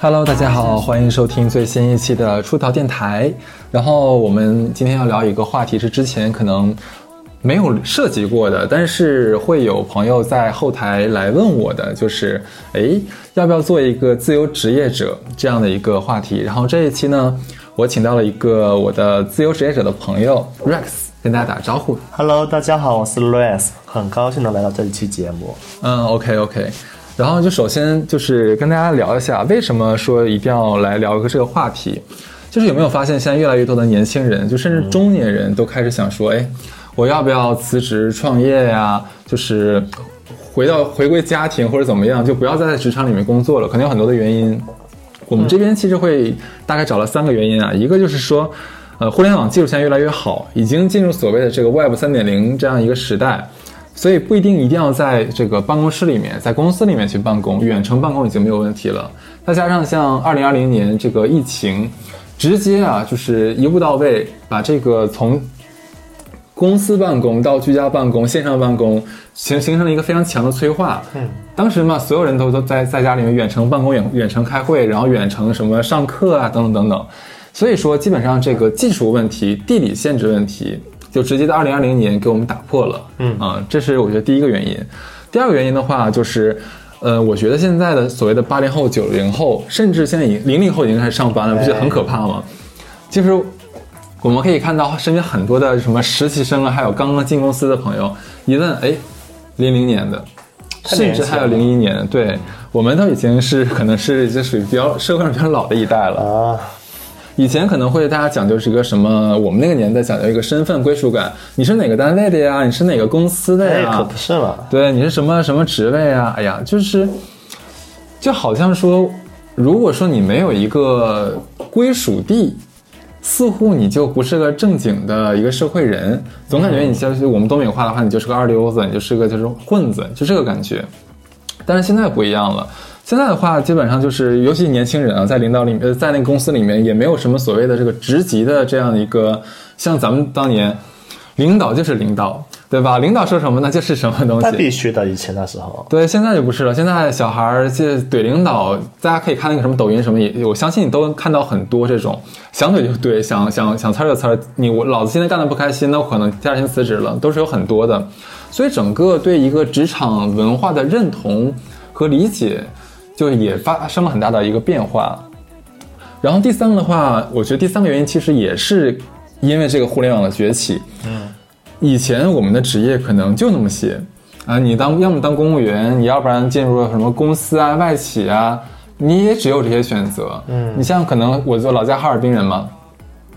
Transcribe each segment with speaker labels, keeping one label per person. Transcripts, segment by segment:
Speaker 1: Hello，大家好，欢迎收听最新一期的出逃电台。然后我们今天要聊一个话题，是之前可能没有涉及过的，但是会有朋友在后台来问我的，就是诶，要不要做一个自由职业者这样的一个话题。然后这一期呢，我请到了一个我的自由职业者的朋友 Rex，跟大家打招呼。
Speaker 2: Hello，大家好，我是 Rex，很高兴能来到这一期节目。
Speaker 1: 嗯，OK OK，然后就首先就是跟大家聊一下，为什么说一定要来聊一个这个话题，就是有没有发现现在越来越多的年轻人，就甚至中年人都开始想说，哎，我要不要辞职创业呀？就是回到回归家庭或者怎么样，就不要再在职场里面工作了，可能有很多的原因。我们这边其实会大概找了三个原因啊，一个就是说，呃，互联网技术现在越来越好，已经进入所谓的这个 Web 三点零这样一个时代，所以不一定一定要在这个办公室里面，在公司里面去办公，远程办公已经没有问题了。再加上像二零二零年这个疫情，直接啊就是一步到位，把这个从公司办公到居家办公、线上办公形形成了一个非常强的催化。
Speaker 2: 嗯，
Speaker 1: 当时嘛，所有人都都在在家里面远程办公、远远程开会，然后远程什么上课啊，等等等等。所以说，基本上这个技术问题、地理限制问题，就直接在二零二零年给我们打破了。
Speaker 2: 嗯
Speaker 1: 啊，这是我觉得第一个原因。第二个原因的话，就是，呃，我觉得现在的所谓的八零后、九零后，甚至现在已经零零后已经开始上班了，不觉得很可怕吗？就是我们可以看到身边很多的什么实习生啊，还有刚刚进公司的朋友，一问，哎，零零年的，甚至还有零一年的，对我们都已经是可能是就属于比较社会上比较老的一代了。
Speaker 2: 啊，
Speaker 1: 以前可能会大家讲究是一个什么，我们那个年代讲究一个身份归属感，你是哪个单位的呀？你是哪个公司的
Speaker 2: 哎，
Speaker 1: 呀？
Speaker 2: 可不是嘛。
Speaker 1: 对，你是什么什么职位啊？哎呀，就是，就好像说，如果说你没有一个归属地，似乎你就不是个正经的一个社会人，总感觉你像是我们东北话的话，你就是个二流子，你就是个就是混子，就这个感觉。但是现在不一样了，现在的话，基本上就是，尤其年轻人啊，在领导里面，在那个公司里面，也没有什么所谓的这个职级的这样一个，像咱们当年，领导就是领导，对吧？领导说什么那就是什么东
Speaker 2: 那
Speaker 1: 西。
Speaker 2: 必须的，以前那时候。
Speaker 1: 对，现在就不是了。现在小孩儿就怼领导，大家可以看那个什么抖音什么，也我相信你都能看到很多这种想怼就怼，想 想想呲儿就呲儿。你我老子今天干的不开心，那我可能第二天辞职了，都是有很多的。所以整个对一个职场文化的认同和理解，就也发生了很大的一个变化。然后第三个的话，我觉得第三个原因其实也是因为这个互联网的崛起。
Speaker 2: 嗯，
Speaker 1: 以前我们的职业可能就那么些啊，你当要么当公务员，你要不然进入了什么公司啊、外企啊，你也只有这些选择。
Speaker 2: 嗯
Speaker 1: 你像可能我做老家哈尔滨人嘛，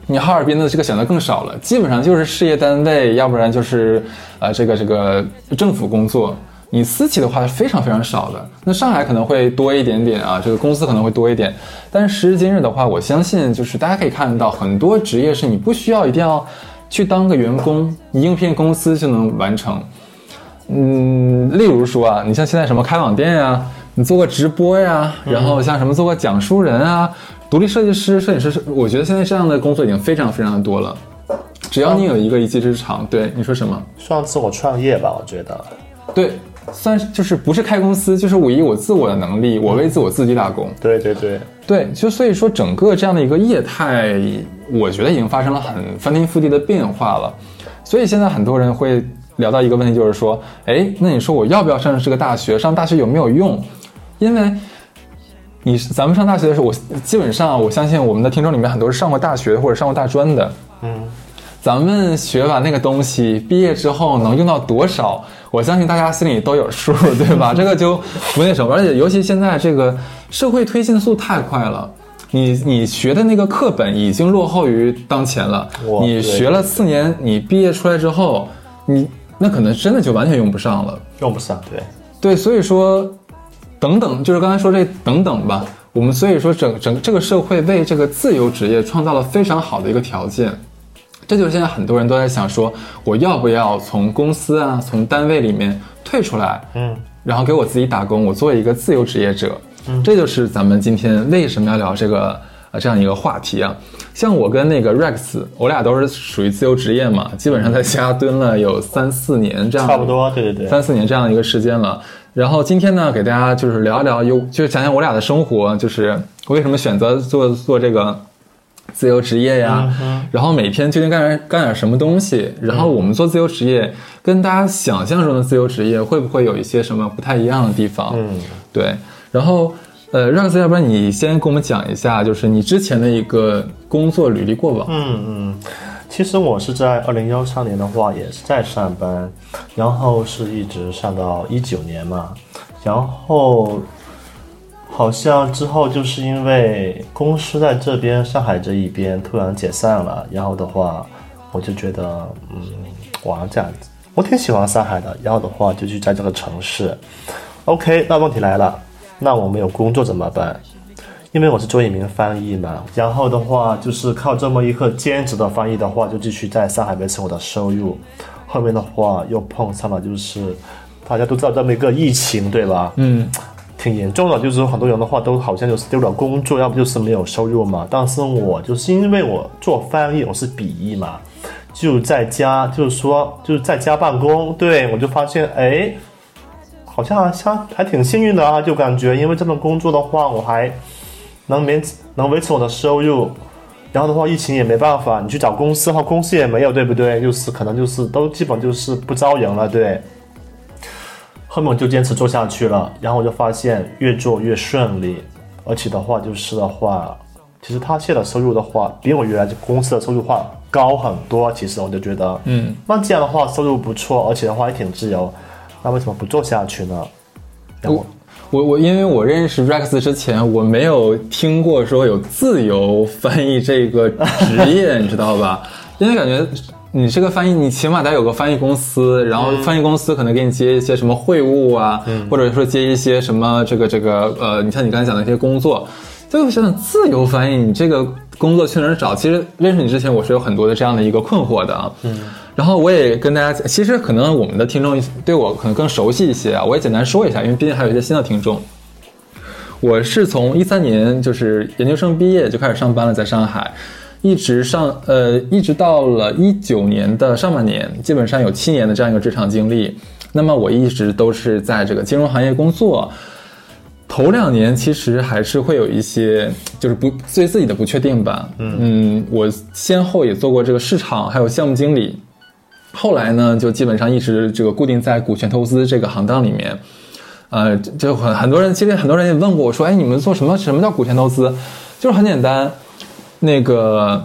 Speaker 1: 你哈尔滨的这个选择更少了，基本上就是事业单位，要不然就是呃这个这个政府工作。你私企的话是非常非常少的，那上海可能会多一点点啊，这个公司可能会多一点，但是时至今日的话，我相信就是大家可以看到很多职业是你不需要一定要去当个员工，你应聘公司就能完成。嗯，例如说啊，你像现在什么开网店呀，你做个直播呀，然后像什么做个讲述人啊，独立设计师、摄影师，我觉得现在这样的工作已经非常非常的多了。只要你有一个一技之长，对你说什么？
Speaker 2: 上次我创业吧，我觉得。
Speaker 1: 对，算是就是不是开公司，就是我以我自我的能力，我为自我自己打工。
Speaker 2: 对对对，
Speaker 1: 对，就所以说整个这样的一个业态，我觉得已经发生了很翻天覆地的变化了。所以现在很多人会聊到一个问题，就是说，哎，那你说我要不要上这个大学？上大学有没有用？因为你咱们上大学的时候，我基本上我相信我们的听众里面很多是上过大学或者上过大专的。
Speaker 2: 嗯，
Speaker 1: 咱们学完那个东西，毕业之后能用到多少？我相信大家心里都有数，对吧？这个就不那什么，而且尤其现在这个社会推进速太快了，你你学的那个课本已经落后于当前了。你学了四年，你毕业出来之后，你那可能真的就完全用不上了。
Speaker 2: 用不上。对，
Speaker 1: 对，所以说，等等，就是刚才说这等等吧。我们所以说整整这个社会为这个自由职业创造了非常好的一个条件。这就是现在很多人都在想说，我要不要从公司啊，从单位里面退出来，
Speaker 2: 嗯，
Speaker 1: 然后给我自己打工，我做一个自由职业者。嗯这就是咱们今天为什么要聊这个啊这样一个话题啊。像我跟那个 Rex，我俩都是属于自由职业嘛，基本上在家蹲了有三四年这样，
Speaker 2: 差不多，对对对，
Speaker 1: 三四年这样一个时间了。然后今天呢，给大家就是聊一聊，有就是讲讲我俩的生活，就是为什么选择做做这个自由职业呀？然后每天究竟干点干点什么东西？然后我们做自由职业，跟大家想象中的自由职业会不会有一些什么不太一样的地方？
Speaker 2: 嗯，
Speaker 1: 对。然后呃，Rex，要不然你先跟我们讲一下，就是你之前的一个工作履历过往。
Speaker 2: 嗯嗯。其实我是在二零幺三年的话也是在上班，然后是一直上到一九年嘛，然后好像之后就是因为公司在这边上海这一边突然解散了，然后的话我就觉得嗯，我要这样子，我挺喜欢上海的，然后的话就去在这个城市。OK，那问题来了，那我没有工作怎么办？因为我是做一名翻译嘛，然后的话就是靠这么一个兼职的翻译的话，就继续在上海维持我的收入。后面的话又碰上了，就是大家都知道这么一个疫情，对吧？
Speaker 1: 嗯，
Speaker 2: 挺严重的，就是很多人的话都好像就是丢了工作，要不就是没有收入嘛。但是我就是因为我做翻译，我是笔译嘛，就在家，就是说就是在家办公，对我就发现，哎，好像还还挺幸运的啊，就感觉因为这份工作的话，我还。能维能维持我的收入，然后的话，疫情也没办法，你去找公司的话，公司也没有，对不对？就是可能就是都基本就是不招人了，对。后面我就坚持做下去了，然后我就发现越做越顺利，而且的话就是的话，其实他现在的收入的话，比我原来公司的收入话高很多。其实我就觉得，
Speaker 1: 嗯，
Speaker 2: 那这样的话收入不错，而且的话也挺自由，那为什么不做下去呢？然后。
Speaker 1: 我我因为我认识 Rex 之前，我没有听过说有自由翻译这个职业，你知道吧？因为感觉你这个翻译，你起码得有个翻译公司，然后翻译公司可能给你接一些什么会务啊，或者说接一些什么这个这个呃，你像你刚才讲的一些工作。就想想自由翻译，你这个工作去哪儿找？其实认识你之前，我是有很多的这样的一个困惑的啊。
Speaker 2: 嗯。
Speaker 1: 然后我也跟大家，其实可能我们的听众对我可能更熟悉一些啊，我也简单说一下，因为毕竟还有一些新的听众。我是从一三年就是研究生毕业就开始上班了，在上海，一直上呃，一直到了一九年的上半年，基本上有七年的这样一个职场经历。那么我一直都是在这个金融行业工作。头两年其实还是会有一些，就是不对自己的不确定吧。嗯，我先后也做过这个市场，还有项目经理。后来呢，就基本上一直这个固定在股权投资这个行当里面，呃，就很很多人，其实很多人也问过我说，哎，你们做什么？什么叫股权投资？就是很简单，那个。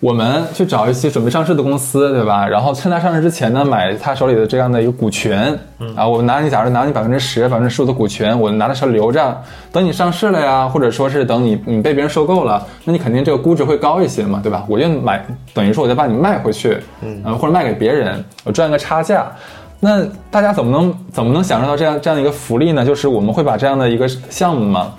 Speaker 1: 我们去找一些准备上市的公司，对吧？然后趁它上市之前呢，买他手里的这样的一个股权。啊，我拿你，假如拿你百分之十、百分之十五的股权，我拿在手里留着，等你上市了呀，或者说是等你你被别人收购了，那你肯定这个估值会高一些嘛，对吧？我就买，等于说我再把你卖回去，嗯，或者卖给别人，我赚个差价。那大家怎么能怎么能享受到这样这样的一个福利呢？就是我们会把这样的一个项目嘛，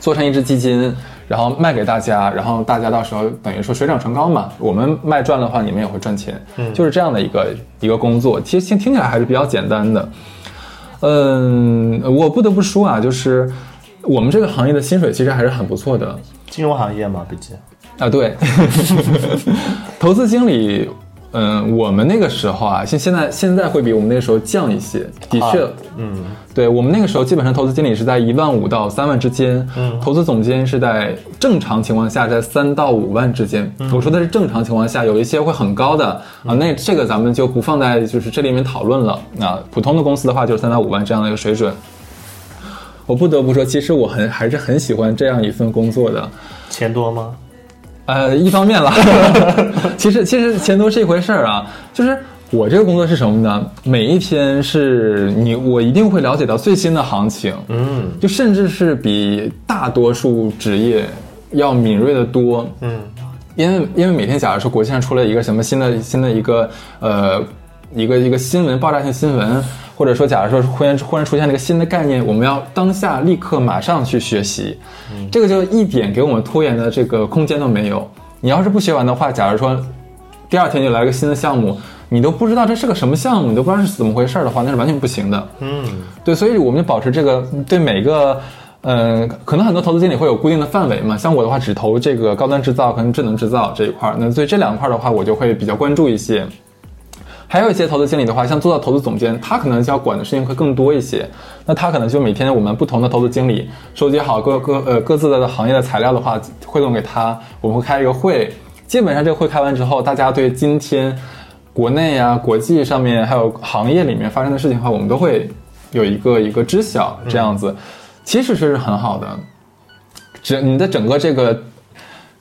Speaker 1: 做成一只基金。然后卖给大家，然后大家到时候等于说水涨船高嘛。我们卖赚的话，你们也会赚钱，
Speaker 2: 嗯，
Speaker 1: 就是这样的一个一个工作。其实听听起来还是比较简单的。嗯，我不得不说啊，就是我们这个行业的薪水其实还是很不错的。
Speaker 2: 金融行业嘛，毕竟
Speaker 1: 啊，对，投资经理。嗯，我们那个时候啊，现现在现在会比我们那个时候降一些，的确，
Speaker 2: 嗯，
Speaker 1: 对我们那个时候基本上投资经理是在一万五到三万之间，
Speaker 2: 嗯，
Speaker 1: 投资总监是在正常情况下在三到五万之间。我说的是正常情况下，有一些会很高的啊，那这个咱们就不放在就是这里面讨论了。啊，普通的公司的话就是三到五万这样的一个水准。我不得不说，其实我很还是很喜欢这样一份工作的。
Speaker 2: 钱多吗？
Speaker 1: 呃，一方面了，其实其实钱多是一回事儿啊，就是我这个工作是什么呢？每一天是你我一定会了解到最新的行情，
Speaker 2: 嗯，
Speaker 1: 就甚至是比大多数职业要敏锐的多，
Speaker 2: 嗯，
Speaker 1: 因为因为每天假如说国际上出了一个什么新的新的一个呃一个一个新闻爆炸性新闻。或者说，假如说忽然忽然出现了一个新的概念，我们要当下立刻马上去学习，这个就一点给我们拖延的这个空间都没有。你要是不学完的话，假如说第二天就来个新的项目，你都不知道这是个什么项目，你都不知道是怎么回事儿的话，那是完全不行的。
Speaker 2: 嗯，
Speaker 1: 对，所以我们就保持这个对每个嗯，可能很多投资经理会有固定的范围嘛，像我的话只投这个高端制造跟智能制造这一块儿，那所以这两块儿的话，我就会比较关注一些。还有一些投资经理的话，像做到投资总监，他可能就要管的事情会更多一些。那他可能就每天我们不同的投资经理收集好各各呃各自的行业的材料的话，汇总给他，我们会开一个会。基本上这个会开完之后，大家对今天国内啊、国际上面还有行业里面发生的事情的话，我们都会有一个一个知晓，这样子其实是很好的。整你的整个这个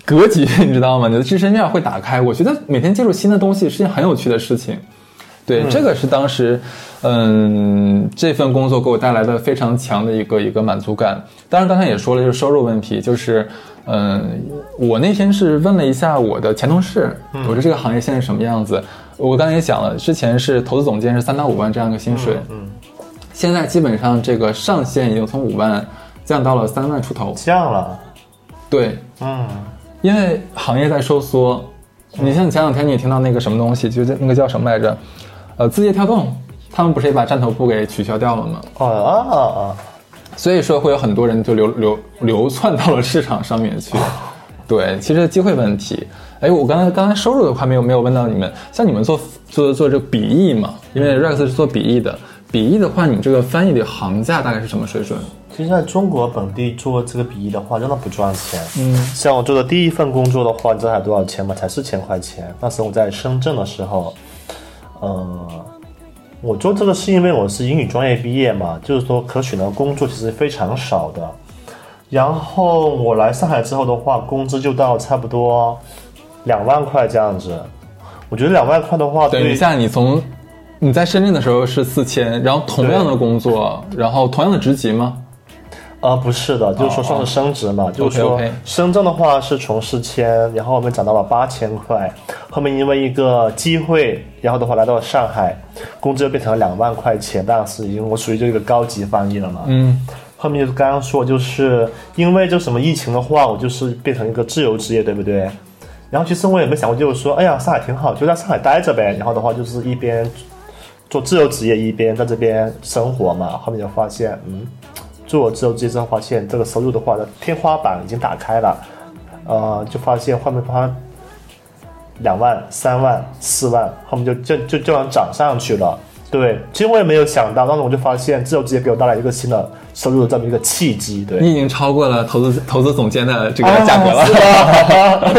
Speaker 1: 格局，你知道吗？你的知识面会打开。我觉得每天接触新的东西是件很有趣的事情。对，这个是当时，嗯，这份工作给我带来的非常强的一个一个满足感。当然，刚才也说了，就是收入问题，就是，嗯，我那天是问了一下我的前同事，我说这个行业现在什么样子？我刚才也讲了，之前是投资总监是三到五万这样一个薪水，
Speaker 2: 嗯，
Speaker 1: 现在基本上这个上限已经从五万降到了三万出头。
Speaker 2: 降了，
Speaker 1: 对，
Speaker 2: 嗯，
Speaker 1: 因为行业在收缩。你像前两天你也听到那个什么东西，就是那个叫什么来着？呃，字节跳动，他们不是也把站头部给取消掉了吗？
Speaker 2: 哦啊啊啊，
Speaker 1: 所以说会有很多人就流流流窜到了市场上面去。对，其实机会问题。哎，我刚才刚才收入的话没有没有问到你们，像你们做做做这个笔译嘛，因为 Rex 是做笔译的，笔译的话，你这个翻译的行价大概是什么水准？
Speaker 2: 其实在中国本地做这个笔译的话，真的不赚钱。嗯，像我做的第一份工作的话，你知道才多少钱吗？才四千块钱。那时候我在深圳的时候，呃，我做这个是因为我是英语专业毕业嘛，就是说可选的工作其实非常少的。然后我来上海之后的话，工资就到差不多两万块这样子。我觉得两万块的话，
Speaker 1: 等一下，你从你在深圳的时候是四千，然后同样的工作，然后同样的职级吗？
Speaker 2: 呃，不是的，就是说算是升职嘛，就是说深圳的话是从四千，然后我们涨到了八千块，后面因为一个机会，然后的话来到了上海，工资又变成了两万块钱，但是因为我属于这个高级翻译了嘛，
Speaker 1: 嗯，
Speaker 2: 后面就是刚刚说，就是因为就什么疫情的话，我就是变成一个自由职业，对不对？然后其实我也没想过，就是说，哎呀，上海挺好，就在上海待着呗。然后的话就是一边做自由职业，一边在这边生活嘛。后面就发现，嗯，做自由职业之后发现这个收入的话呢天花板已经打开了，呃，就发现后面发两万、三万、四万，后面就就就就能涨上去了。对，其实我也没有想到，当时我就发现自由职业给我带来一个新的收入的这么一个契机。对，
Speaker 1: 你已经超过了投资投资总监的这个价格了。
Speaker 2: 了。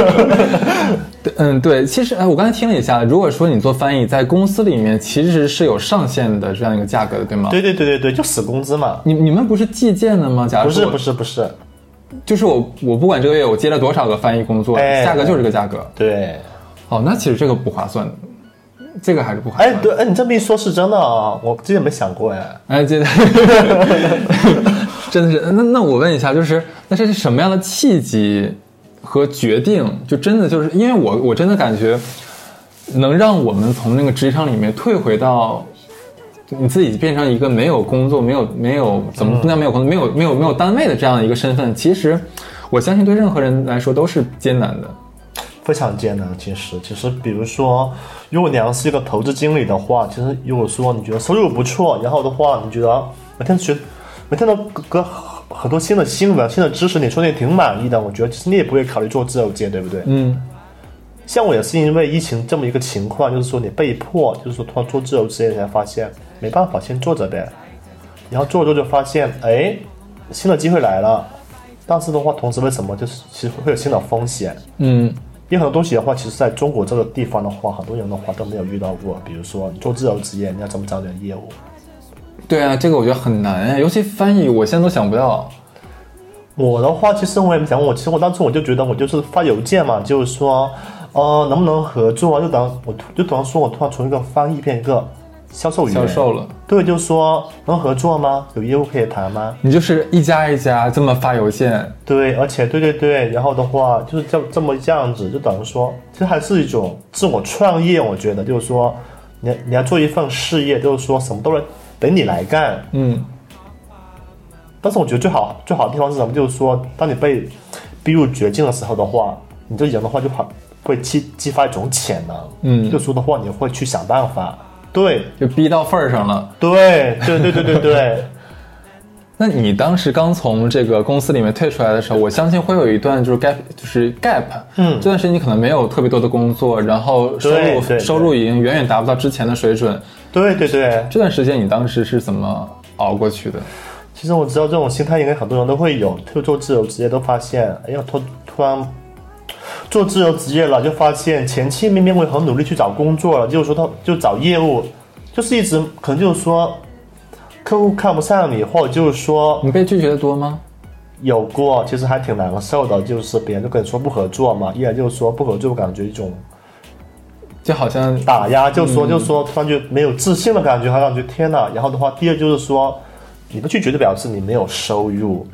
Speaker 1: 对嗯，对，其实哎，我刚才听了一下，如果说你做翻译，在公司里面其实是有上限的这样一个价格的，对吗？
Speaker 2: 对对对对对，就死工资嘛。
Speaker 1: 你你们不是计件的吗？假如说
Speaker 2: 不是不是不是，
Speaker 1: 就是我我不管这个月我接了多少个翻译工作，
Speaker 2: 哎
Speaker 1: 价格就是这个价格。
Speaker 2: 对。
Speaker 1: 哦，那其实这个不划算的，这个还是不划算的。
Speaker 2: 哎对，哎你这么一说，是真的啊，我之前没想过哎。
Speaker 1: 哎，这 真的是，那那我问一下，就是那这是什么样的契机和决定？就真的就是因为我我真的感觉，能让我们从那个职场里面退回到你自己变成一个没有工作、没有没有怎么不能没有工作、没有没有没有单位的这样一个身份，其实我相信对任何人来说都是艰难的。
Speaker 2: 非常艰难，其实，其实，比如说，如果你要是一个投资经理的话，其实如果说你觉得收入不错，然后的话，你觉得每天学，每天都隔隔很多新的新闻、新的知识，你说你挺满意的，我觉得其实你也不会考虑做自由职业，对不对？
Speaker 1: 嗯，
Speaker 2: 像我也是因为疫情这么一个情况，就是说你被迫，就是说突然做自由职业，才发现没办法，先做着呗。然后做着做着发现，哎，新的机会来了，但是的话，同时为什么就是其实会有新的风险？
Speaker 1: 嗯，
Speaker 2: 因为很多东西的话，其实在中国这个地方的话，很多人的话都没有遇到过。比如说你做自由职业，你要怎么找点业务？
Speaker 1: 对啊，这个我觉得很难哎，尤其翻译，我现在都想不到。
Speaker 2: 我的话，其实我也没想过，我其实我当初我就觉得我就是发邮件嘛，就是说，呃，能不能合作啊？就等我就等于说我突然从一个翻译变一个销售员，
Speaker 1: 销售了，
Speaker 2: 对，就是说能合作吗？有业务可以谈吗？
Speaker 1: 你就是一家一家这么发邮件，
Speaker 2: 对，而且对对对，然后的话就是这这么这样子，就等于说，其实还是一种自我创业。我觉得就是说，你你要做一份事业，就是说什么都得等你来干。
Speaker 1: 嗯，
Speaker 2: 但是我觉得最好最好的地方是什么？就是说，当你被逼入绝境的时候的话，你这人的话就好会激激发一种潜能。
Speaker 1: 嗯
Speaker 2: 就说的话，你会去想办法。对
Speaker 1: 就逼到份儿上了。
Speaker 2: 对对对对对对，
Speaker 1: 那你当时刚从这个公司里面退出来的时候，我相信会有一段就是 gap，就是 gap，
Speaker 2: 嗯
Speaker 1: 这段时间你可能没有特别多的工作，然后收入收入已经远远达不到之前的水准。
Speaker 2: 对对对，
Speaker 1: 这段时间你当时是怎么熬过去的？
Speaker 2: 其实我知道这种心态应该很多人都会有，特别做自由职业都发现，哎呀，突突然做自由职业了，就发现前期明明我很努力去找工作了，就是说他就找业务，就是一直可能就是说客户看不上你，或者就是说
Speaker 1: 你被拒绝的多吗？
Speaker 2: 有过，其实还挺难受的，就是别人就跟你说不合作嘛，一来就是说不合作，我感觉一种
Speaker 1: 就好像
Speaker 2: 打压，就说就说突然就没有自信的感觉，好像觉天哪。然后的话，第二就是说，你不拒绝就表示你没有收入，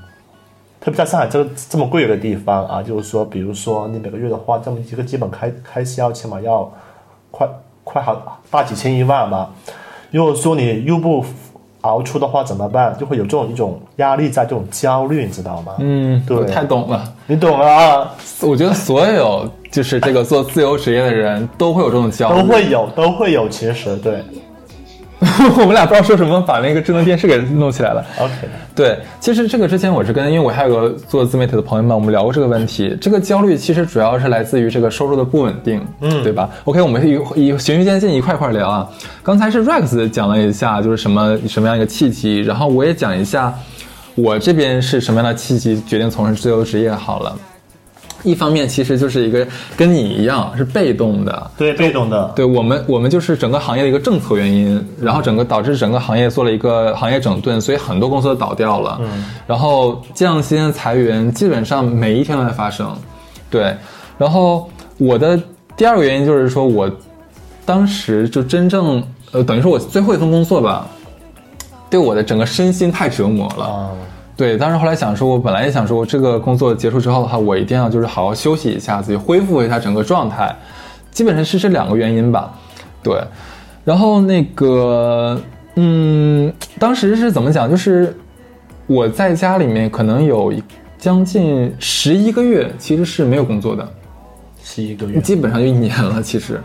Speaker 2: 特别在上海这个这么贵的地方啊，就是说，比如说你每个月的话，这么一个基本开开销，起码要快快好大几千一万吧。如果说你又不熬出的话怎么办？就会有这种一种压力在，这种焦虑，你知道吗？
Speaker 1: 嗯，
Speaker 2: 对
Speaker 1: 太懂了。
Speaker 2: 你懂了啊，
Speaker 1: 我觉得所有就是这个做自由职业的人都会有这种焦虑，
Speaker 2: 都会有，都会有，其实对。
Speaker 1: 我们俩不知道说什么，把那个智能电视给弄起来了。
Speaker 2: OK，
Speaker 1: 对，其实这个之前我是跟，因为我还有个做自媒体的朋友们，我们聊过这个问题。这个焦虑其实主要是来自于这个收入的不稳定，嗯，对吧？OK，我们一一循序渐进一块块聊啊。刚才是 Rex 讲了一下，就是什么什么样一个契机，然后我也讲一下我这边是什么样的契机决定从事自由职业好了。一方面其实就是一个跟你一样是被动的，
Speaker 2: 对，被动的，
Speaker 1: 对我们，我们就是整个行业的一个政策原因，然后整个导致整个行业做了一个行业整顿，所以很多公司都倒掉了。嗯，然后降薪裁员基本上每一天都在发生。对，然后我的第二个原因就是说我当时就真正呃，等于说我最后一份工作吧，对我的整个身心太折磨了。
Speaker 2: 啊，
Speaker 1: 对，当时后来想说，我本来也想说，我这个工作结束之后的话，我一定要就是好好休息一下，自己恢复一下整个状态，基本上是这两个原因吧。对，然后那个，嗯，当时是怎么讲？就是我在家里面可能有将近十一个月，其实是没有工作的，
Speaker 2: 十一个月，
Speaker 1: 基本上就一年了。其实，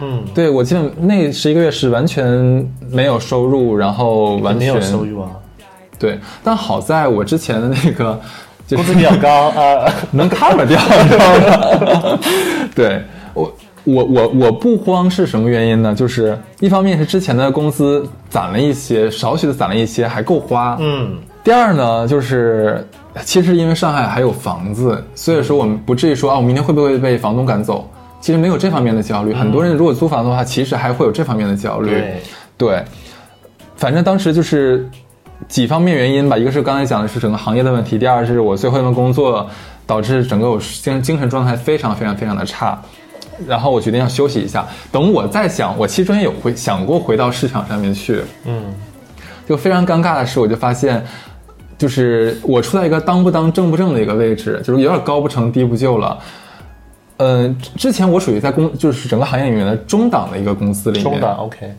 Speaker 2: 嗯，
Speaker 1: 对我基本那十一个月是完全没有收入，然后完全
Speaker 2: 没有收入啊，
Speaker 1: 对，但好在我之前的那个就是
Speaker 2: 工资比较高啊，
Speaker 1: 能 cover 掉，你知道吗？对我，我我我不慌是什么原因呢？就是一方面是之前的工资攒了一些，少许的攒了一些，还够花。
Speaker 2: 嗯，
Speaker 1: 第二呢，就是其实因为上海还有房子，所以说我们不至于说啊，我明天会不会被房东赶走？其实没有这方面的焦虑。很多人如果租房的话，其实还会有这方面的焦虑。
Speaker 2: 对，
Speaker 1: 对，反正当时就是几方面原因吧，一个是刚才讲的是整个行业的问题，第二是我最后一份工作导致整个我精精神状态非常非常非常的差，然后我决定要休息一下。等我再想，我其实中间有回想过回到市场上面去，
Speaker 2: 嗯，
Speaker 1: 就非常尴尬的是，我就发现。就是我处在一个当不当正不正的一个位置，就是有点高不成低不就了。嗯、之前我属于在公，就是整个行业里面的中档的一个公司里面，
Speaker 2: 中档 OK，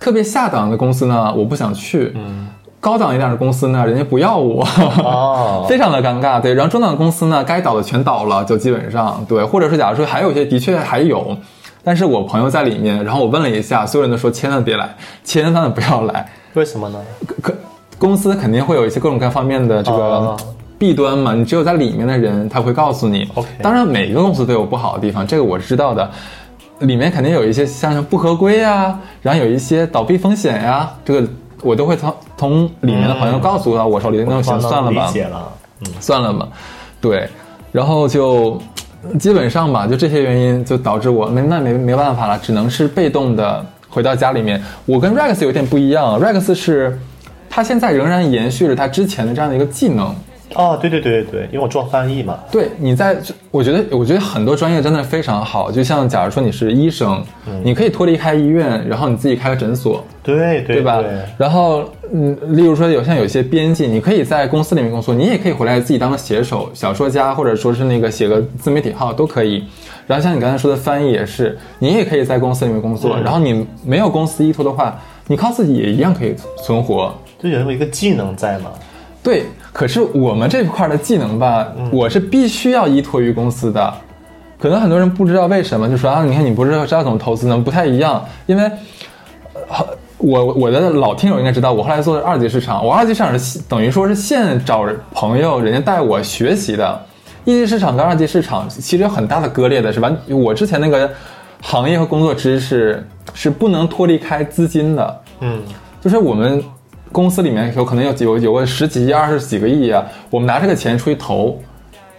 Speaker 1: 特别下档的公司呢，我不想去。
Speaker 2: 嗯，
Speaker 1: 高档一点的公司呢，人家不要我，
Speaker 2: 哦
Speaker 1: 非常的尴尬。对，然后中档的公司呢，该倒的全倒了，就基本上对，或者说假如说还有一些的确还有，但是我朋友在里面，然后我问了一下，所有人都说千万别来，千万不要来。
Speaker 2: 为什么呢？
Speaker 1: 可公司肯定会有一些各种各方面的这个
Speaker 2: 哦
Speaker 1: 弊端嘛，你只有在里面的人他会告诉你。当然每一个公司都有不好的地方，这个我是知道的。里面肯定有一些像不合规呀，然后有一些倒闭风险呀，这个我都会从从里面的朋友告诉到我手里，那行算了吧
Speaker 2: 嗯，
Speaker 1: 算了吧，对，然后就基本上吧，就这些原因就导致我没那没没办法了，只能是被动的回到家里面。我跟 Rex 有点不一样，Rex 是他现在仍然延续着他之前的这样的一个技能。
Speaker 2: 哦，对对对对对，因为我做翻译嘛，
Speaker 1: 对，你在，我觉得，我觉得很多专业真的非常好。就像假如说你是医生，你可以脱离开医院，然后你自己开个诊所，
Speaker 2: 对对
Speaker 1: 对吧？然后，嗯，例如说有像有些编辑，你可以在公司里面工作，你也可以回来自己当个写手、小说家，或者说是那个写个自媒体号都可以。然后像你刚才说的翻译也是，你也可以在公司里面工作。然后你没有公司依托的话，你靠自己也一样可以存活。
Speaker 2: 就有那么一个技能在吗，
Speaker 1: 对，可是我们这块的技能吧，我是必须要依托于公司的。可能很多人不知道为什么，就说啊，你看你不知道知道怎么投资呢，不太一样，因为呃我我的老听友应该知道，我后来做的二级市场，我二级市场是等于说是现找朋友，人家带我学习的。一级市场跟二级市场其实有很大的割裂的，是吧？我之前那个行业和工作知识是不能脱离开资金的。
Speaker 2: 嗯，
Speaker 1: 就是我们公司里面有可能有有有个十几亿、二十几个亿啊，我们拿这个钱出去投，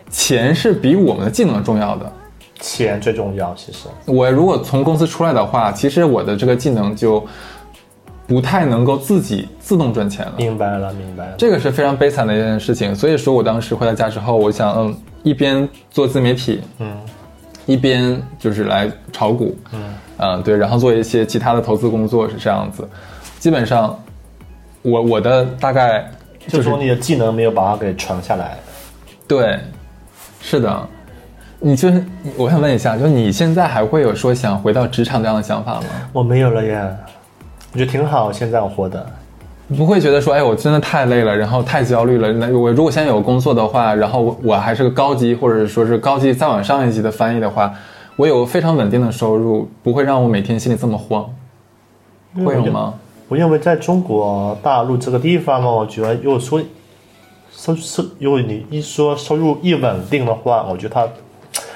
Speaker 1: 钱是比我们的技能重要的。
Speaker 2: 钱最重要，其实。
Speaker 1: 我如果从公司出来的话，其实我的这个技能就不太能够自己自动赚钱了。
Speaker 2: 明白了，明白了。
Speaker 1: 这个是非常悲惨的一件事情。所以说我当时回到家之后，我想，嗯，一边做自媒体，
Speaker 2: 嗯
Speaker 1: 一边就是来炒股，
Speaker 2: 嗯
Speaker 1: 嗯，对，然后做一些其他的投资工作是这样子。基本上，我我的大概
Speaker 2: 就是说你的技能没有把它给传下来。
Speaker 1: 对，是的。你就是，我想问一下，就你现在还会有说想回到职场这样的想法吗？
Speaker 2: 我没有了耶，我觉得挺好，现在我活的。
Speaker 1: 不会觉得说，哎，我真的太累了，然后太焦虑了。那我如果现在有工作的话，然后我还是个高级或者说是高级再往上一级的翻译的话，我有非常稳定的收入，不会让我每天心里这么慌，会有吗？
Speaker 2: 我认为在中国大陆这个地方嘛，我觉得如果说收收，如果你一说收入一稳定的话，我觉得它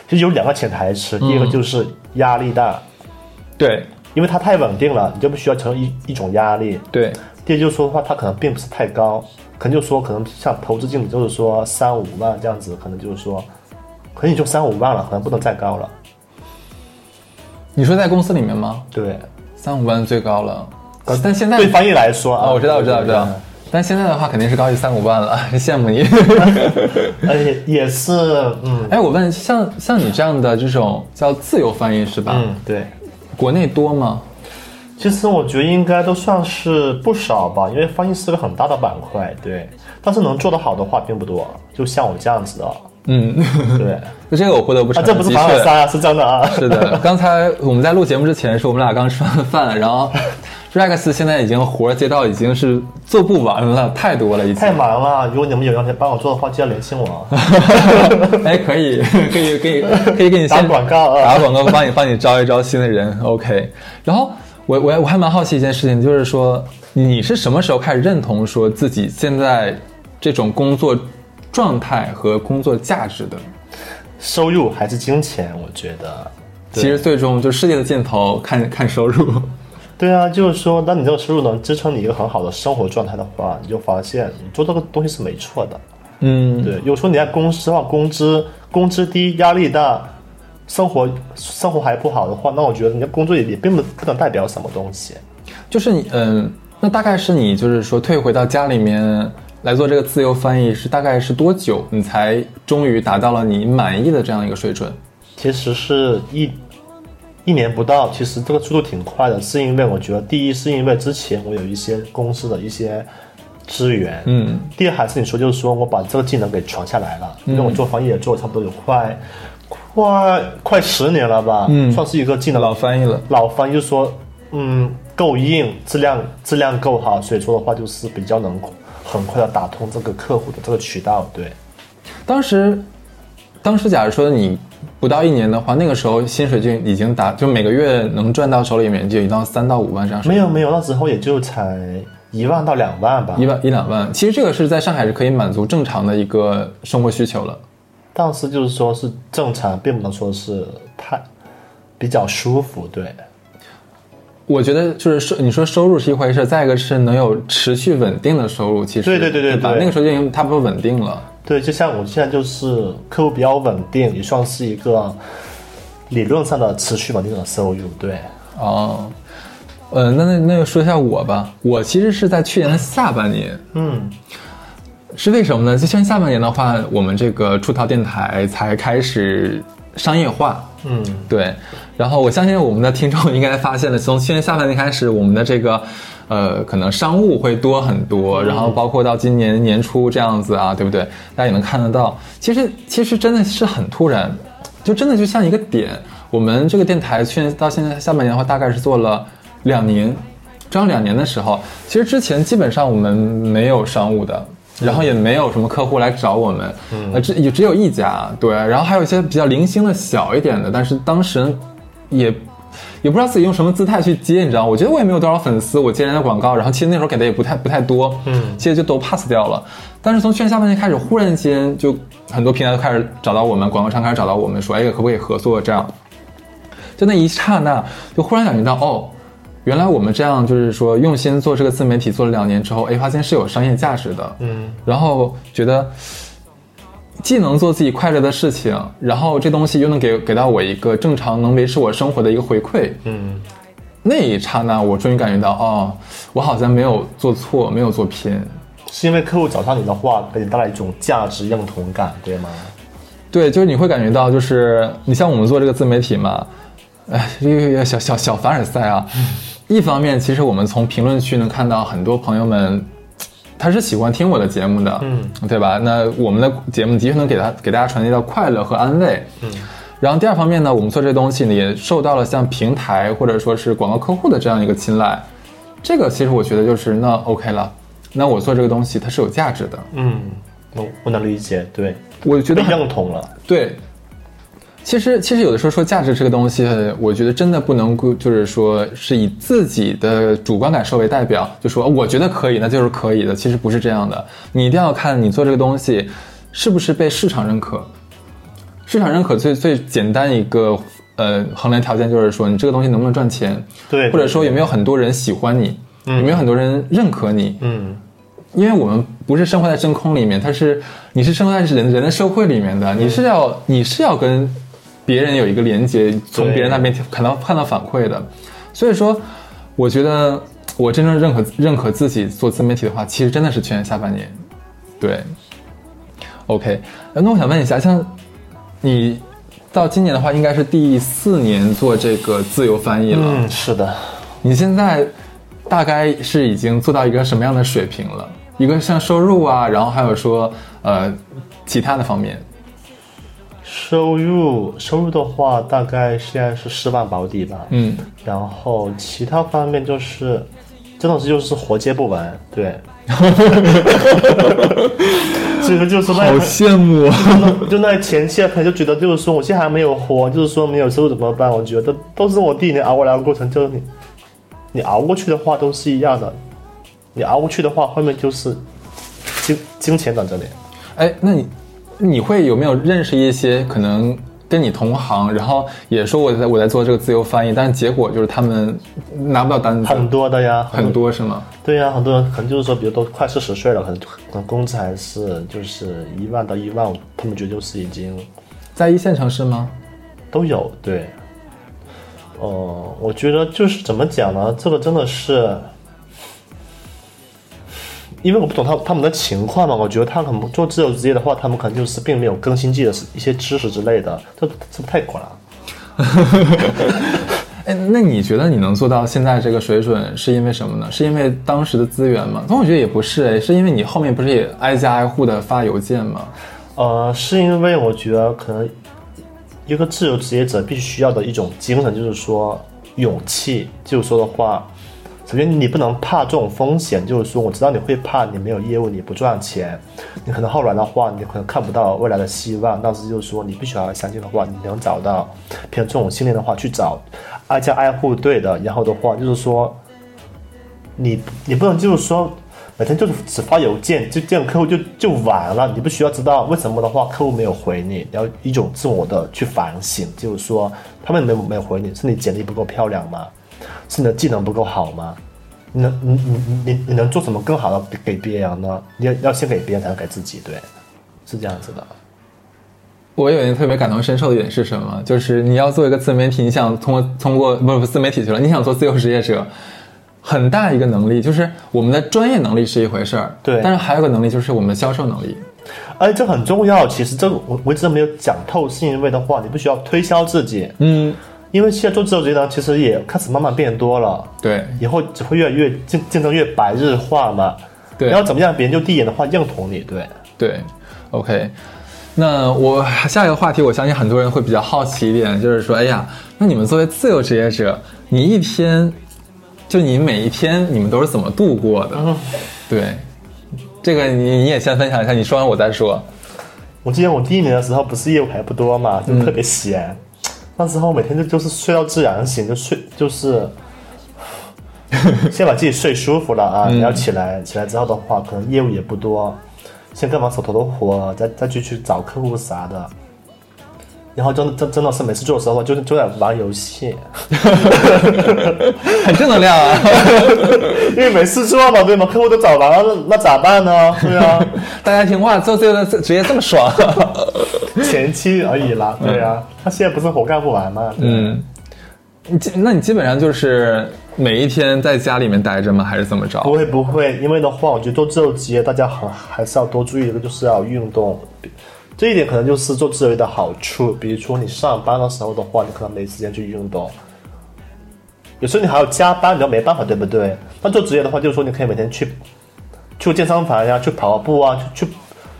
Speaker 2: 其实有两个潜台词，第一个就是压力大，
Speaker 1: 对
Speaker 2: 因为它太稳定了，你就不需要承受一一种压力。
Speaker 1: 对，
Speaker 2: 第二就是说的话，它可能并不是太高，可能就说可能像投资经理就是说三五万这样子，可能就是说，可能也就三五万了，可能不能再高了。
Speaker 1: 你说在公司里面吗？
Speaker 2: 对，
Speaker 1: 三五万最高了，但现在
Speaker 2: 对翻译来说啊，
Speaker 1: 哦，我知道，我知道，我知道。但现在的话肯定是高于三五万了，羡慕你。
Speaker 2: 而且也是，嗯
Speaker 1: 哎，我问，像像你这样的这种叫自由翻译是吧？
Speaker 2: 嗯，对。
Speaker 1: 国内多吗？
Speaker 2: 其实我觉得应该都算是不少吧，因为翻译是个很大的板块，对。但是能做得好的话并不多，就像我这样子的，
Speaker 1: 嗯，
Speaker 2: 对。
Speaker 1: 就这个我不得不承
Speaker 2: 啊，
Speaker 1: 认，
Speaker 2: 这不是凡尔赛啊，是真的啊。
Speaker 1: 是的，刚才我们在录节目之前，是我们俩刚吃完饭，然后 Rex 现在已经活儿接到已经是做不完了，太多了已经。
Speaker 2: 太忙了，如果你们有要帮我做的话，记得联系我。
Speaker 1: 哎，可以，可以，可以，可以给你
Speaker 2: 打广告啊
Speaker 1: 打广告，帮你帮你招一招新的人。OK，然后我我我还蛮好奇一件事情，就是说你是什么时候开始认同说自己现在这种工作状态和工作价值的？
Speaker 2: 收入还是金钱？我觉得，
Speaker 1: 其实最终就世界的尽头看看收入。
Speaker 2: 对啊，就是说，当你这个收入能支撑你一个很好的生活状态的话，你就发现你做这个东西是没错的。
Speaker 1: 嗯，
Speaker 2: 对，有时候你在公司的话，工资工资低，压力大，生活生活还不好的话，那我觉得你的工作也也并不不能代表什么东西。
Speaker 1: 就是你嗯，那大概是你就是说退回到家里面来做这个自由翻译是大概是多久，你才终于达到了你满意的这样一个水准？
Speaker 2: 其实是一一年不到，其实这个速度挺快的，是因为我觉得第一是因为之前我有一些公司的一些资源，
Speaker 1: 嗯，
Speaker 2: 第二还是你说就是说我把这个技能给传下来了，因为我做翻译也做了差不多有快快快十年了吧，
Speaker 1: 嗯。
Speaker 2: 算是一个技能。
Speaker 1: 老翻译了。
Speaker 2: 老翻译就是说，嗯，够硬，质量质量够好，所以说的话就是比较能很快的打通这个客户的这个渠道，对。
Speaker 1: 当时，当时假如说你不到一年的话，那个时候薪水就已经达，就每个月能赚到手里面就已经到三到五万这样。
Speaker 2: 没有没有，那时候也就才一万到两万吧
Speaker 1: 一。万一两万，其实这个是在上海是可以满足正常的一个生活需求了。
Speaker 2: 但是就是说是正常，并不能说是太比较舒服，对。
Speaker 1: 我觉得就是收，你说收入是一回事，再一个是能有持续稳定的收入，其实
Speaker 2: 对对对对
Speaker 1: 吧？
Speaker 2: 对
Speaker 1: 那个时候就已经差不多稳定了。
Speaker 2: 对，就像我现在就是客户比较稳定，也算是一个理论上的持续稳定的收入，对。
Speaker 1: 哦，呃，那那那就说一下我吧，我其实是在去年的下半年，
Speaker 2: 嗯
Speaker 1: 是为什么呢？就去年下半年的话，我们这个出逃电台才开始商业化，
Speaker 2: 嗯，
Speaker 1: 对，然后我相信我们的听众应该发现了，从去年下半年开始，我们的这个呃，可能商务会多很多，然后包括到今年年初这样子啊，对不对？大家也能看得到，其实其实真的是很突然，就真的就像一个点。我们这个电台去年到现在下半年的话，大概是做了两年，正好两年的时候，其实之前基本上我们没有商务的。然后也没有什么客户来找我们，呃，只也只有一家，对，然后还有一些比较零星的小一点的，但是当时也也不知道自己用什么姿态去接，你知道？我觉得我也没有多少粉丝，我接人家广告，然后其实那时候给的也不太不太多，嗯，其实就都 pass 掉了。但是从去年下半年开始，忽然间就很多平台都开始找到我们，广告商开始找到我们，说，哎，可不可以合作？这样，就那一刹那，就忽然感觉到，哦，原来我们这样就是说用心做这个自媒体，做了两年之后，哎，发现是有商业价值的，嗯，然后觉得。既能做自己快乐的事情，然后这东西又能给给到我一个正常能维持我生活的一个回馈。嗯，那一刹那，我终于感觉到，哦，我好像没有做错，没有做偏。
Speaker 2: 是因为客户找上你的话，给你带来一种价值认同感，对吗？
Speaker 1: 对，就是你会感觉到，就是你像我们做这个自媒体嘛，哎，这个小小小凡尔赛啊。一方面，其实我们从评论区能看到很多朋友们。他是喜欢听我的节目的，嗯，对吧？那我们的节目的确能给他给大家传递到快乐和安慰，嗯。然后第二方面呢，我们做这东西呢，也受到了像平台或者说是广告客户的这样一个青睐。这个其实我觉得就是那 OK 了，那我做这个东西它是有价值的，
Speaker 2: 嗯，我我能理解，对，
Speaker 1: 我觉得
Speaker 2: 认同了，
Speaker 1: 对。其实，其实有的时候说价值这个东西，我觉得真的不能够，就是说是以自己的主观感受为代表，就说我觉得可以，那就是可以的。其实不是这样的，你一定要看你做这个东西是不是被市场认可。市场认可最最简单一个呃衡量条件就是说你这个东西能不能赚钱，
Speaker 2: 对，
Speaker 1: 或者说有没有很多人喜欢你，有没有很多人认可你，嗯，因为我们不是生活在真空里面，它是你是生活在人人的社会里面的，你是要你是要跟。别人有一个连接，从别人那边看到看到反馈的，所以说，我觉得我真正认可认可自己做自媒体的话，其实真的是去年下半年，对，OK，那我想问一下，像你到今年的话，应该是第四年做这个自由翻译了，
Speaker 2: 嗯，是的，
Speaker 1: 你现在大概是已经做到一个什么样的水平了？一个像收入啊，然后还有说呃其他的方面。
Speaker 2: 收入收入的话，大概现在是四万保底吧。嗯，然后其他方面就是，这种事就是活接不完。对，这个就是
Speaker 1: 好羡慕啊。
Speaker 2: 就那前期可能就觉得，就是说我现在还没有活，就是说没有收入怎么办？我觉得都是我第一年熬过来的过程，就是你，你熬过去的话都是一样的。你熬过去的话，后面就是金金钱等着你。
Speaker 1: 哎，那你。你会有没有认识一些可能跟你同行，然后也说我在我在做这个自由翻译，但是结果就是他们拿不到单子，
Speaker 2: 很多的呀，
Speaker 1: 很多是吗？
Speaker 2: 对呀，很多人可能就是说，比如都快四十岁了，可能可能工资还是就是一万到一万五，他们觉得就是已经
Speaker 1: 在一线城市吗？
Speaker 2: 都有对，哦，我觉得就是怎么讲呢？这个真的是。因为我不懂他他们的情况嘛，我觉得他可能做自由职业的话，他们可能就是并没有更新自己的一些知识之类的，这这不太管了。
Speaker 1: 哎，那你觉得你能做到现在这个水准，是因为什么呢？是因为当时的资源吗？但我觉得也不是，哎，是因为你后面不是也挨家挨户的发邮件吗？
Speaker 2: 呃，是因为我觉得可能一个自由职业者必须要的一种精神，就是说勇气，就是说的话。首先，你不能怕这种风险，就是说，我知道你会怕，你没有业务，你不赚钱，你可能后来的话，你可能看不到未来的希望。但是，就是说，你必须要相信的话，你能找到，凭这种信念的话去找，挨家挨户对的。然后的话，就是说，你你不能就是说每天就是只发邮件，就这样客户就就完了。你不需要知道为什么的话，客户没有回你，要一种自我的去反省，就是说，他们没没有回你，是你简历不够漂亮吗？是你的技能不够好吗？你能你你你你能做什么更好的给别人呢？你要要先给别人，才能给自己，对，是这样子的。
Speaker 1: 我有一个特别感同身受的一点是什么？就是你要做一个自媒体，你想通过通过不不自媒体去了，你想做自由职业者，很大一个能力就是我们的专业能力是一回事儿，
Speaker 2: 对，
Speaker 1: 但是还有个能力就是我们的销售能力，
Speaker 2: 哎，这很重要。其实这个我我一直没有讲透，是因为的话，你不需要推销自己，嗯。因为现在做自由职业呢，其实也开始慢慢变多了。
Speaker 1: 对，
Speaker 2: 以后只会越来越竞竞争越白日化嘛。
Speaker 1: 对，
Speaker 2: 然后怎么样，别人就第一眼的话认同你。对，
Speaker 1: 对，OK。那我下一个话题，我相信很多人会比较好奇一点，就是说，哎呀，那你们作为自由职业者，你一天，就你每一天，你们都是怎么度过的？对，这个你你也先分享一下，你说完我再说。
Speaker 2: 我记得我第一年的时候，不是业务还不多嘛，就特别闲。那时候每天就就是睡到自然醒，就睡就是 先把自己睡舒服了啊，你要起来，起来之后的话，可能业务也不多，先干完手头的活，再再去去找客户啥的。然后真真真的是每次做的时候，就就在玩游戏，
Speaker 1: 很正能量啊！
Speaker 2: 因为每次做嘛，对吗？客户都找完了，那那咋办呢？对啊，
Speaker 1: 大家听话，做这个职业这么爽，
Speaker 2: 前期而已啦，对啊，他现在不是活干不完吗？
Speaker 1: 嗯，你基那你基本上就是每一天在家里面待着吗？还是怎么着？
Speaker 2: 不会不会，因为的话，我觉得做这种职业，大家还还是要多注意一个，就是要运动。这一点可能就是做自由的好处，比如说你上班的时候的话，你可能没时间去运动，有时候你还要加班，你就没办法，对不对？那做职业的话，就是说你可以每天去去健身房呀，去跑步啊，去去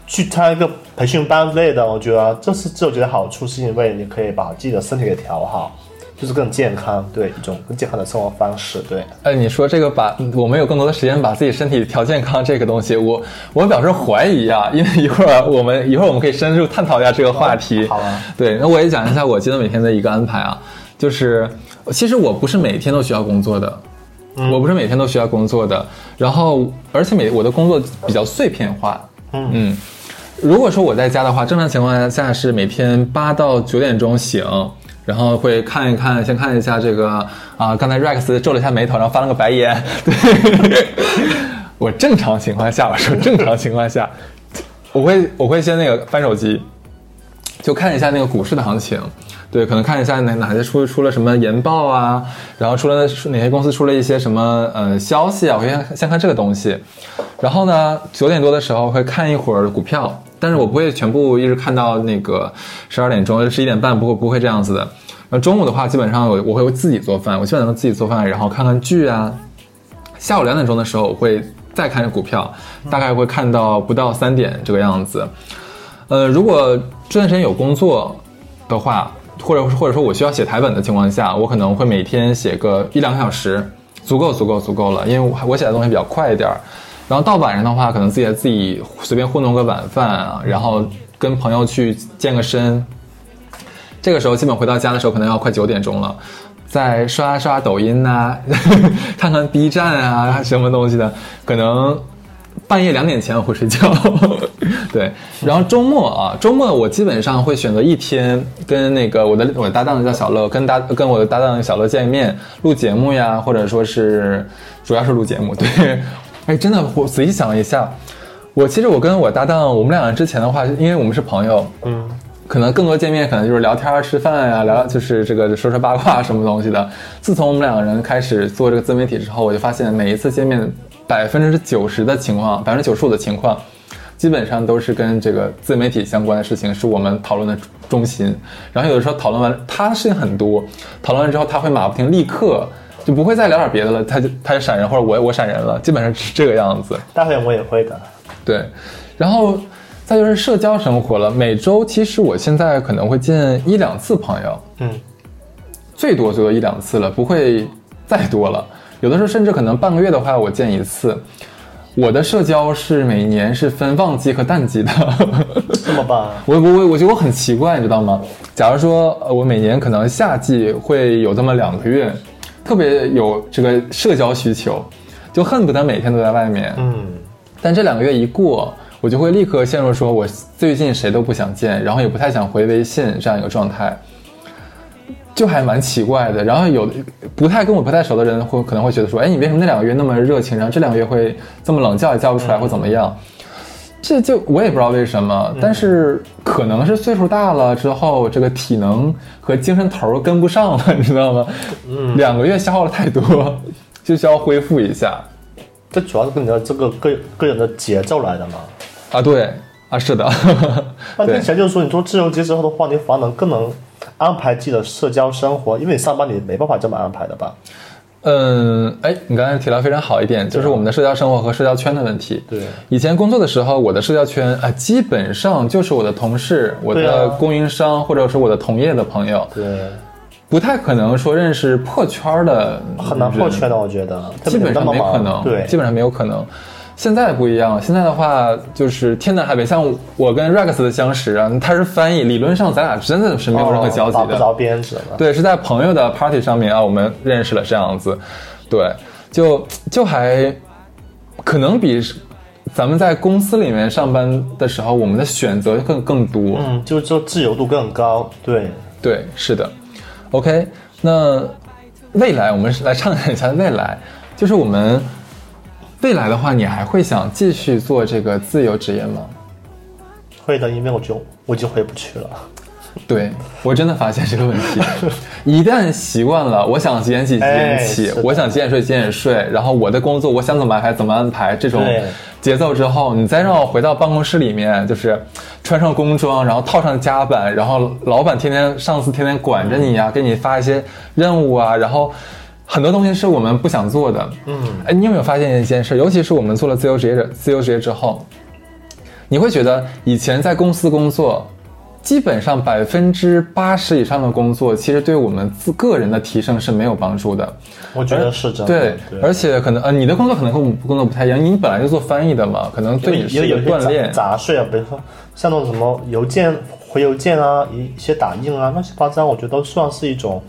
Speaker 2: 去参加一个培训班之类的。我觉得这是自由职业的好处，是因为你可以把自己的身体给调好。就是更健康，对一种更健康的生活方式，对。
Speaker 1: 哎，你说这个把我们有更多的时间把自己身体调健康这个东西，我我表示怀疑啊，因为一会儿我们一会儿我们可以深入探讨一下这个话题。
Speaker 2: 好啊。
Speaker 1: 对，那我也讲一下我今天每天的一个安排啊，就是其实我不是每天都需要工作的，我不是每天都需要工作的，然后而且每我的工作比较碎片化，嗯嗯，如果说我在家的话，正常情况下是每天八到九点钟醒。然后会看一看，先看一下这个啊，刚才 Rex 皱了一下眉头，然后翻了个白眼。对，我正常情况下，我说正常情况下，我会我会先那个翻手机，就看一下那个股市的行情。对，可能看一下哪哪些出出了什么研报啊，然后出了哪些公司出了一些什么呃消息啊，我先先看这个东西。然后呢，九点多的时候会看一会儿股票。但是我不会全部一直看到那个十二点钟、十一点半，不会不会这样子的。那中午的话，基本上我我会自己做饭，我基本上自己做饭，然后看看剧啊。下午两点钟的时候，我会再看股票，大概会看到不到三点这个样子。呃，如果这段时间有工作的话，或者或者说我需要写台本的情况下，我可能会每天写个一两个小时，足够足够足够了，因为我我写的东西比较快一点儿。然后到晚上的话，可能自己自己随便糊弄个晚饭啊，然后跟朋友去健个身。这个时候基本回到家的时候，可能要快九点钟了，再刷刷抖音呐，看看 B 站啊什么东西的，可能半夜两点前我会睡觉。对，然后周末啊，周末我基本上会选择一天跟那个我的我的搭档叫小乐，跟搭跟我的搭档小乐见一面录节目呀，或者说是主要是录节目，对。哎，真的，我仔细想了一下，我其实我跟我搭档，我们两个人之前的话，因为我们是朋友，嗯，可能更多见面可能就是聊天、吃饭呀，聊就是这个说说八卦什么东西的。自从我们两个人开始做这个自媒体之后，我就发现每一次见面，百分之九十的情况，百分之九十五的情况，基本上都是跟这个自媒体相关的事情是我们讨论的中心。然后有的时候讨论完，他的事情很多，讨论完之后他会马不停，立刻。就不会再聊点别的了，他就他就闪人，或者我我闪人了，基本上是这个样子。
Speaker 2: 大会我也会的，
Speaker 1: 对。然后再就是社交生活了，每周其实我现在可能会见一两次朋友，嗯，最多最多一两次了，不会再多了。有的时候甚至可能半个月的话，我见一次。我的社交是每年是分旺季和淡季的，
Speaker 2: 这么棒？
Speaker 1: 我我我我觉得我很奇怪，你知道吗？假如说我每年可能夏季会有这么两个月。特别有这个社交需求，就恨不得每天都在外面。嗯，但这两个月一过，我就会立刻陷入说，我最近谁都不想见，然后也不太想回微信这样一个状态，就还蛮奇怪的。然后有不太跟我不太熟的人会可能会觉得说，哎，你为什么那两个月那么热情，然后这两个月会这么冷，叫也叫不出来或怎么样？这就我也不知道为什么，但是可能是岁数大了之后，这个体能和精神头跟不上了，你知道吗？嗯，两个月消耗了太多，就需要恢复一下。
Speaker 2: 这主要是跟你的这个个个人的节奏来的嘛？
Speaker 1: 啊，对，啊，是的。
Speaker 2: 那 之前就是说，你做自由职业之后的话，你反而能更能安排自己的社交生活，因为你上班你没办法这么安排的吧？
Speaker 1: 嗯，哎，你刚才提到非常好一点，就是我们的社交生活和社交圈的问题。
Speaker 2: 对，
Speaker 1: 以前工作的时候，我的社交圈啊，基本上就是我的同事、我的供应商或者是我的同业的朋友。
Speaker 2: 对，
Speaker 1: 不太可能说认识破圈的，
Speaker 2: 很难破圈的，我觉得
Speaker 1: 基本上没可能。
Speaker 2: 对，
Speaker 1: 基本上没有可能。现在不一样，现在的话就是天南海北，像我跟 Rex 的相识啊，他是翻译，理论上咱俩真的是没有任何交集的，
Speaker 2: 打不着边子了。
Speaker 1: 对，是在朋友的 party 上面啊，我们认识了这样子，对，就就还可能比咱们在公司里面上班的时候，我们的选择更更多，
Speaker 2: 嗯，就是说自由度更高，对，
Speaker 1: 对，是的。OK，那未来我们是来畅想一下未来，就是我们未来的话，你还会想继续做这个自由职业吗？
Speaker 2: 会的，因为我就我就回不去了。
Speaker 1: 对我真的发现这个问题，一旦习惯了，我想几点起几点起，
Speaker 2: 哎
Speaker 1: 我想几点睡几点睡，然后我的工作我想怎么安排怎么安排这种节奏之后，你再让我回到办公室里面，就是穿上工装，然后套上夹板，然后老板天天上司天天管着你呀、给你发一些任务啊，然后。很多东西是我们不想做的，嗯，哎，你有没有发现一件事？尤其是我们做了自由职业者、自由职业之后，你会觉得以前在公司工作，基本上百分之八十以上的工作，其实对我们自个人的提升是没有帮助的。
Speaker 2: 我觉得是真的。
Speaker 1: 对，而且可能呃，你的工作可能和我们工作不太一样，你本来就做翻译的嘛，可能对你是锻炼。
Speaker 2: 杂杂碎啊，比如说像那种什么邮件回邮件啊，一一些打印啊，乱七八糟，我觉得都算是一种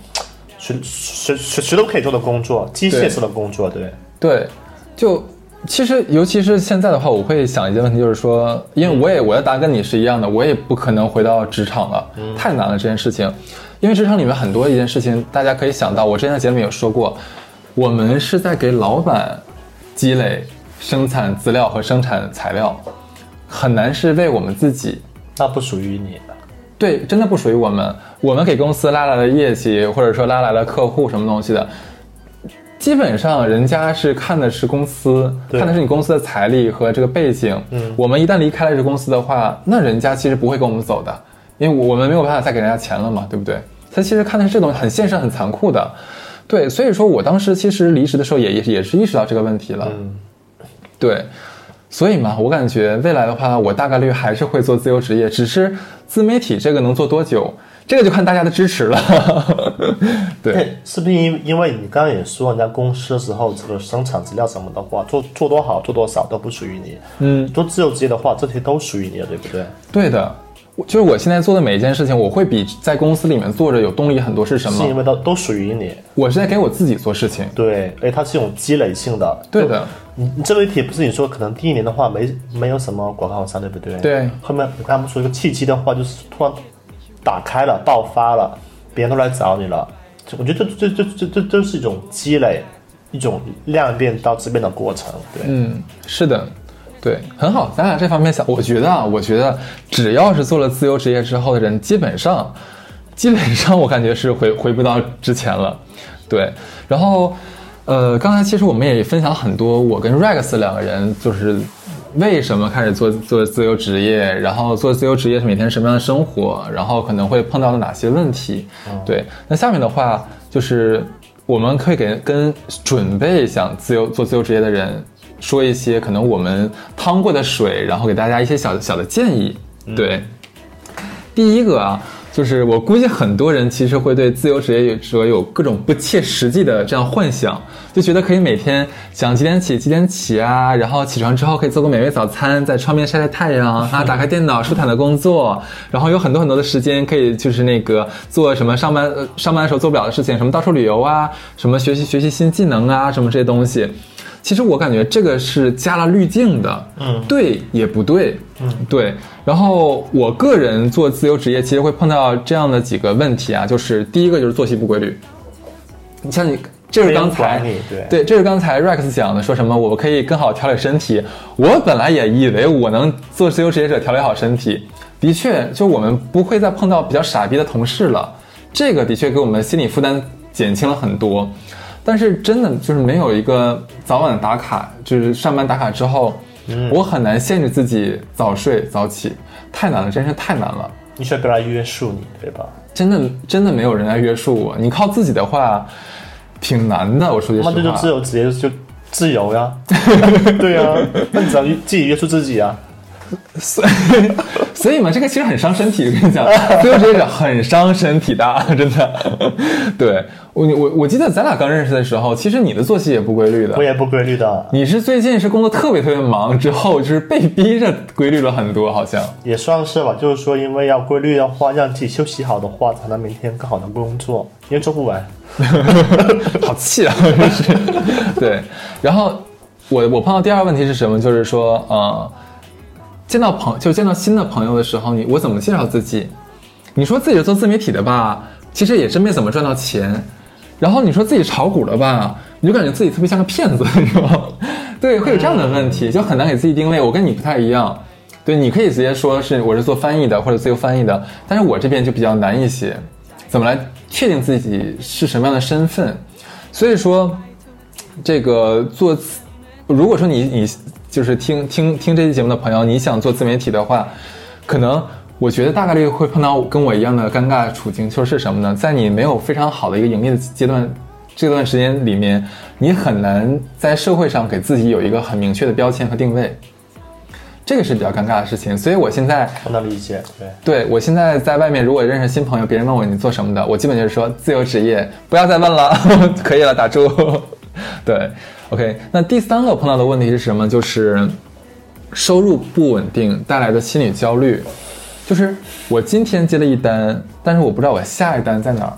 Speaker 2: 谁谁谁谁都可以做的工作，机械式的工作，对。
Speaker 1: 对，就其实尤其是现在的话，我会想一些问题，就是说，因为我也我的答案跟你是一样的，我也不可能回到职场了，太难了这件事情。因为职场里面很多一件事情，大家可以想到，我之前在节目里有说过，我们是在给老板积累生产资料和生产材料，很难是为我们自己。
Speaker 2: 那不属于你。
Speaker 1: 对，真的不属于我们。我们给公司拉来了业绩，或者说拉来了客户什么东西的，基本上人家是看的是公司，看的是你公司的财力和这个背景。
Speaker 2: 嗯
Speaker 1: 我们一旦离开了这公司的话，那人家其实不会跟我们走的，因为我们没有办法再给人家钱了嘛，对不对？他其实看的是这种很现实、很残酷的。对，所以说我当时其实离职的时候也也也是意识到这个问题了。
Speaker 2: 嗯，
Speaker 1: 对，所以嘛，我感觉未来的话，我大概率还是会做自由职业，只是自媒体这个能做多久，这个就看大家的支持了。对，
Speaker 2: 对，是不是因因为你刚刚也说，人家公司的时候，这个生产资料什么的话，做做多好，做多少都不属于你。
Speaker 1: 嗯，
Speaker 2: 做自由职业的话，这些都属于你的，对不对？
Speaker 1: 对的，我就是我现在做的每一件事情，我会比在公司里面做着有动力很多。是什么？
Speaker 2: 是因为都都属于你。
Speaker 1: 我是在给我自己做事情。
Speaker 2: 对，哎它是一种积累性的。
Speaker 1: 对的，
Speaker 2: 你你自媒体不是你说可能第一年的话没没有什么广告商，对不对？
Speaker 1: 对
Speaker 2: 后面他们说一个契机的话，就是突然打开了，爆发了，别人都来找你了。我觉得这这这这这都是一种积累，一种量变到质变的过程。对，
Speaker 1: 嗯，是的，对，很好。咱俩这方面想，我觉得啊，我觉得只要是做了自由职业之后的人，基本上，基本上我感觉是回 回不到之前了。对，然后，呃，刚才其实我们也分享很多，我跟 Rex 两个人就是为什么开始做做自由职业，然后做自由职业是每天什么样的生活，然后可能会碰到的哪些问题。对，那下面的话就是我们可以给跟准备想自由做自由职业的人说一些可能我们趟过的水，然后给大家一些小小的建议。对，第一个啊，就是我估计很多人其实会对自由职业者有各种不切实际的这样幻想，就觉得可以每天想几点起几点起啊，然后起床之后可以做个美味早餐，在窗边晒晒太阳 啊，打开电脑舒坦的工作，然后有很多很多的时间可以就是那个做什么上班呃上班的时候做不了的事情，什么到处旅游啊，什么学习学习新技能啊，什么这些东西。其实我感觉这个是加了滤镜的，
Speaker 2: 嗯
Speaker 1: 对也不对，嗯，对。然后我个人做自由职业，其实会碰到这样的几个问题啊，就是第一个就是作息不规律。你像你，这是刚才
Speaker 2: 对，
Speaker 1: 这是刚才 Rex 讲的，说什么我可以更好调理身体。我本来也以为我能做自由职业者调理好身体，的确，就我们不会再碰到比较傻逼的同事了，这个的确给我们心理负担减轻了很多。但是真的就是没有一个早晚打卡，就是上班打卡之后，我很难限制自己早睡早起，太难了，真是太难了。
Speaker 2: 你需要别人来约束你，对吧？
Speaker 1: 真的真的没有人来约束我，你靠自己的话，挺难的。我说句实话
Speaker 2: 那这就自，由职业就自由呀，对呀，那你只要自己约束自己啊。
Speaker 1: 所 以所以嘛，这个其实很伤身体。我跟你讲，自由职业者很伤身体的，真的。对我我我记得咱俩刚认识的时候，其实你的作息也不规律的
Speaker 2: 我。也不规律的，
Speaker 1: 你是最近是工作特别特别忙，之后就是被逼着规律了很多，好像。
Speaker 2: 也算是吧。就是说，因为要规律的话，让自己休息好的话，才能明天更好的工作，因为做不完。
Speaker 1: 好气啊！真是。对，然后我我碰到第二个问题是什么？就是说，呃，见到朋就见到新的朋友的时候，你我怎么介绍自己？你说自己是做自媒体的吧，其实也真没怎么赚到钱。然后你说自己炒股了吧，你就感觉自己特别像个骗子，你知道吗？对，会有这样的问题，就很难给自己定位。我跟你不太一样，对，你可以直接说是我是做翻译的或者自由翻译的，但是我这边就比较难一些，怎么来确定自己是什么样的身份？所以说，这个做，如果说你你就是听听听这期节目的朋友，你想做自媒体的话，可能我觉得大概率会碰到跟我一样的尴尬处境，就是什么呢？在你没有非常好的一个盈利的阶段，这段时间里面，你很难在社会上给自己有一个很明确的标签和定位，这个是比较尴尬的事情。所以我现在
Speaker 2: 我能理解，对。
Speaker 1: 对我现在在外面，如果认识新朋友，别人问我你做什么的，我基本就是说自由职业，不要再问了，可以了，打住。对，OK。那第三个碰到的问题是什么？就是收入不稳定带来的心理焦虑，就是我今天接了一单，但是我不知道我下一单在哪儿。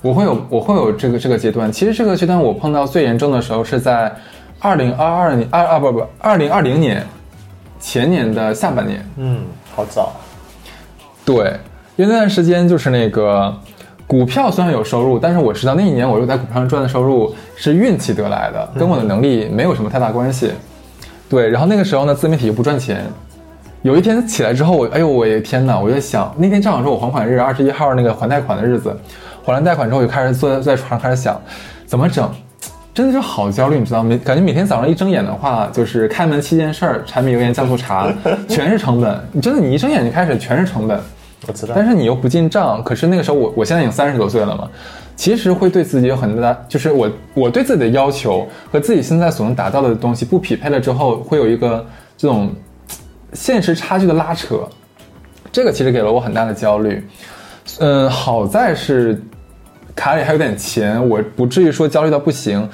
Speaker 1: 我会有我会有这个这个阶段，其实这个阶段我碰到最严重的时候是在二零二二年二啊不不二零二零年前年的下半年。
Speaker 2: 嗯，好早。
Speaker 1: 对，因为那段时间就是那个股票虽然有收入，但是我知道那一年我又在股票上赚的收入是运气得来的，跟我的能力没有什么太大关系。对，然后那个时候呢，自媒体又不赚钱。有一天起来之后，我哎呦我的天哪！我就想，那天正好是我还款日，二十一号那个还贷款的日子。还完贷款之后，我就开始坐在在床上开始想，怎么整？真的是好焦虑，你知道吗？感觉每天早上一睁眼的话，就是开门七件事儿，柴米油盐酱醋茶，全是成本。你真的，你一睁眼就开始全是成本。
Speaker 2: 我知道。
Speaker 1: 但是你又不进账，可是那个时候我我现在已经三十多岁了嘛，其实会对自己有很大，就是我我对自己的要求和自己现在所能达到的东西不匹配了之后，会有一个这种现实差距的拉扯，这个其实给了我很大的焦虑。嗯，好在是卡里还有点钱，我不至于说焦虑到不行。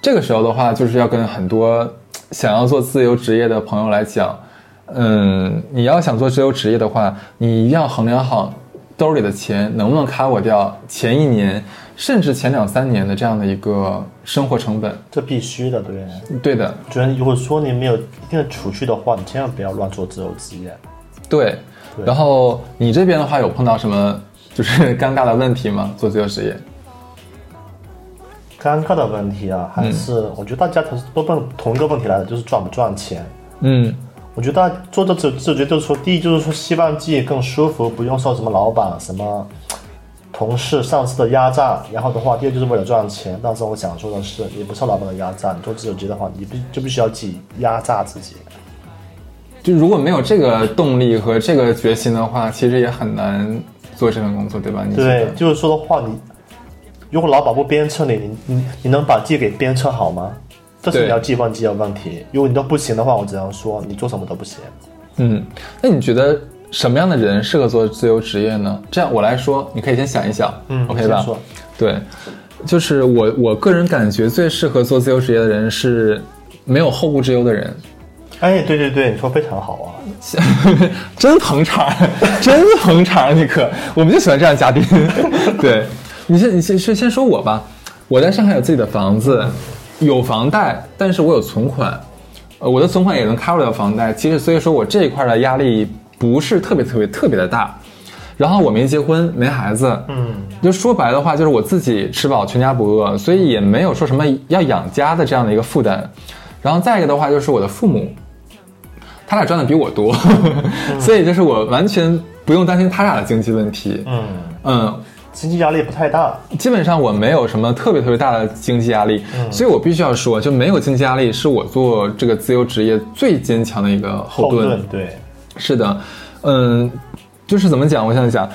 Speaker 1: 这个时候的话，就是要跟很多想要做自由职业的朋友来讲，嗯，你要想做自由职业的话，你一定要衡量好兜里的钱能不能 cover 掉前一年甚至前两三年的这样的一个生活成本。
Speaker 2: 这必须的，对。
Speaker 1: 对的，
Speaker 2: 觉得如果说你没有一定的储蓄的话，你千万不要乱做自由职业。
Speaker 1: 对。然后你这边的话有碰到什么就是尴尬的问题吗？做自由职业？
Speaker 2: 尴尬的问题啊，还是、我觉得大家都是都问同一个问题来的，就是赚不赚钱。
Speaker 1: 嗯
Speaker 2: 我觉得做这自自由职业就是说，第一就是说希望自己更舒服，不用受什么老板、什么同事、上司的压榨。然后的话，第二就是为了赚钱。但是我想说的是，你不受老板的压榨，你做自由职业的话，你必就必须要自己压榨自己。
Speaker 1: 就如果没有这个动力和这个决心的话，其实也很难做这份工作，对吧？你
Speaker 2: 对，就是说的话，你如果老板不鞭策你，你你你能把自己给鞭策好吗？这是你要自己问自己的问题。如果你都不行的话，我只能说你做什么都不行。
Speaker 1: 嗯，那你觉得什么样的人适合做自由职业呢？这样我来说，你可以先想一想，
Speaker 2: 嗯
Speaker 1: ，OK 吧？对，就是我我个人感觉最适合做自由职业的人是没有后顾之忧的人。
Speaker 2: 哎，对对对，你说非常好啊。
Speaker 1: 真捧场，真捧场，你可，我们就喜欢这样嘉宾。对，你先，你先先先说我吧。我在上海有自己的房子，有房贷，但是我有存款，呃，我的存款也能 cover 掉房贷。其实，所以说我这一块的压力不是特别特别特别的大。然后我没结婚，没孩子，
Speaker 2: 嗯，
Speaker 1: 就说白的话，就是我自己吃饱全家不饿，所以也没有说什么要养家的这样的一个负担。然后再一个的话，就是我的父母，他俩赚的比我多，所以就是我完全不用担心他俩的经济问题。
Speaker 2: 嗯，
Speaker 1: 嗯，
Speaker 2: 经济压力不太大。
Speaker 1: 基本上我没有什么特别特别大的经济压力，所以我必须要说，就没有经济压力是我做这个自由职业最坚强的一个后盾。
Speaker 2: 盾对，
Speaker 1: 是的，嗯，就是怎么讲？我想想，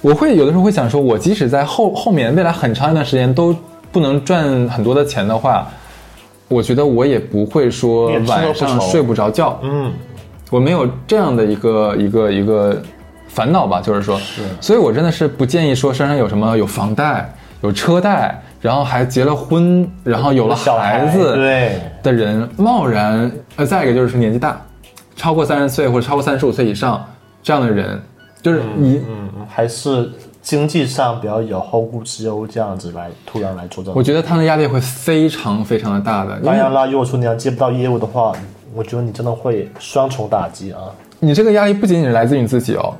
Speaker 1: 我会有的时候会想说，我即使在后后面未来很长一段时间都不能赚很多的钱的话，我觉得我也不会说晚上睡不着觉。
Speaker 2: 嗯，
Speaker 1: 我没有这样的一个一个一个烦恼吧，就是说，所以我真的是不建议说身上有什么有房贷、有车贷，然后还结了婚，然后有了
Speaker 2: 小孩
Speaker 1: 子
Speaker 2: 对
Speaker 1: 的人贸然，呃，再一个就是年纪大，超过三十岁或者超过三十五岁以上这样的人，就是你，
Speaker 2: 嗯，还是经济上比较有后顾之忧，这样子来突然来做这。
Speaker 1: 我觉得他们的压力会非常非常的大的，
Speaker 2: 当然啦，如果说你要接不到业务的话，我觉得你真的会双重打击啊。
Speaker 1: 你这个压力不仅仅是来自于你自己哦，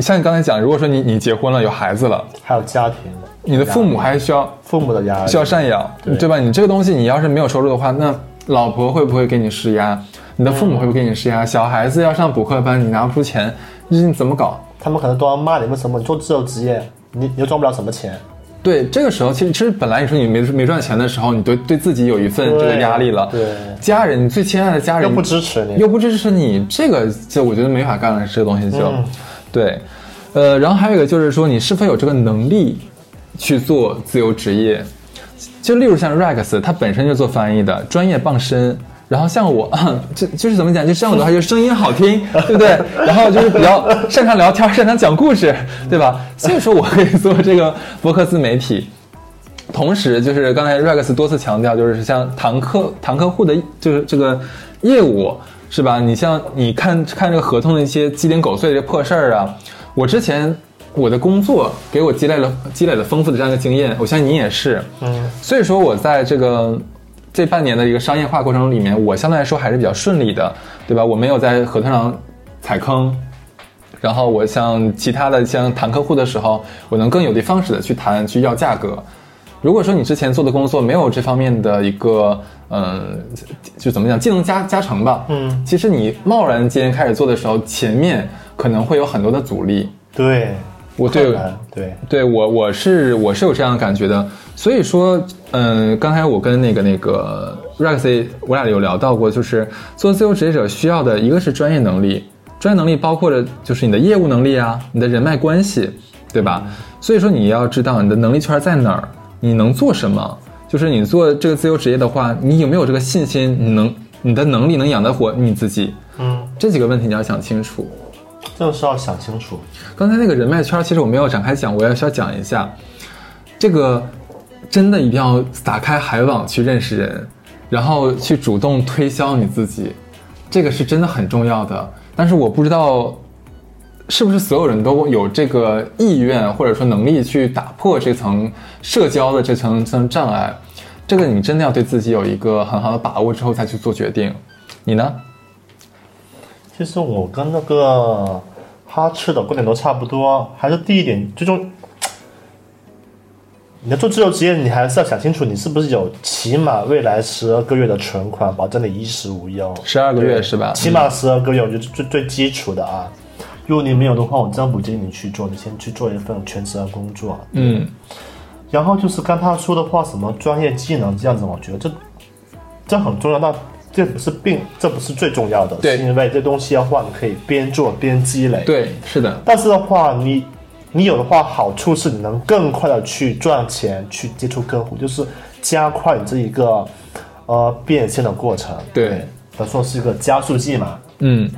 Speaker 1: 像你刚才讲，如果说你你结婚了有孩子了，
Speaker 2: 还有家庭，
Speaker 1: 你的父母还需要
Speaker 2: 父母的压力
Speaker 1: 需要赡养，
Speaker 2: 对
Speaker 1: 对吧？你这个东西你要是没有收入的话，那老婆会不会给你施压？你的父母会不会给你施压？小孩子要上补课班，你拿不出钱，你怎么搞？
Speaker 2: 他们可能都要骂你，为什么你做自由职业，你你又赚不了什么钱？
Speaker 1: 对，这个时候其实其实本来你说你没没赚钱的时候，你对对自己有一份这个压力了。
Speaker 2: 对，
Speaker 1: 家人，你最亲爱的家人
Speaker 2: 又不支持你，
Speaker 1: 又不支持你，这个就我觉得没法干了，这个东西就，
Speaker 2: 嗯
Speaker 1: 对，呃，然后还有一个就是说，你是否有这个能力去做自由职业？就例如像 Rex，他本身就做翻译的，专业傍身。然后像我，就就是怎么讲，就像我的话，就声音好听，对不对？然后就是比较擅长聊天，擅长讲故事，对吧？所以说我可以做这个博客自媒体。同时，就是刚才 Rex 多次强调，就是像谈客谈客户的，就是这个业务，是吧？你像你看看这个合同的一些鸡零狗碎的这破事儿啊，我之前我的工作给我积累了积累了丰富的这样一个经验，我相信你也是，
Speaker 2: 嗯，
Speaker 1: 所以说我在这个这半年的一个商业化过程里面，我相对来说还是比较顺利的，对吧？我没有在合同上踩坑。然后我像其他的像谈客户的时候，我能更有的放矢的去谈去要价格。如果说你之前做的工作没有这方面的一个，嗯，就怎么讲，技能加加成吧，
Speaker 2: 嗯，
Speaker 1: 其实你贸然间开始做的时候，前面可能会有很多的阻力。
Speaker 2: 对，
Speaker 1: 我对
Speaker 2: 对，
Speaker 1: 对我我是我是有这样的感觉的，所以说，嗯，刚才我跟那个那个 Rexy 我俩有聊到过，就是做自由职业者需要的一个是专业能力，专业能力包括着就是你的业务能力啊，你的人脉关系，对吧？所以说你要知道你的能力圈在哪儿，你能做什么，就是你做这个自由职业的话，你有没有这个信心，你能你的能力能养得活你自己，
Speaker 2: 嗯，
Speaker 1: 这几个问题你要想清楚。
Speaker 2: 这个是要想清楚。
Speaker 1: 刚才那个人脉圈，其实我没有展开讲，我也需要讲一下。这个真的一定要打开海网去认识人，然后去主动推销你自己，这个是真的很重要的。但是我不知道是不是所有人都有这个意愿或者说能力去打破这层社交的这层层障碍。这个你真的要对自己有一个很好的把握之后再去做决定。你呢？
Speaker 2: 其实我跟那个哈吃的观点都差不多，还是第一点，最终你要做自由职业，你还是要想清楚，你是不是有起码未来十二个月的存款，保证你衣食无忧。
Speaker 1: 十二个月是吧？
Speaker 2: 起码十二个月，我觉得最最基础的啊。如果你没有的话，我真不建议你去做，你先去做一份全职的工作。
Speaker 1: 嗯，
Speaker 2: 然后就是刚他说的话，什么专业技能这样子，我觉得这这很重要，但这不是并这不是最重要的，
Speaker 1: 对
Speaker 2: 是因为这东西的话，你可以边做边积累。，
Speaker 1: 对，是的，
Speaker 2: 但是的话，你你有的话，好处是你能更快的去赚钱，去接触客户，就是加快你这一个呃变现的过程。
Speaker 1: 对，
Speaker 2: 等于说是一个加速剂嘛。
Speaker 1: 嗯。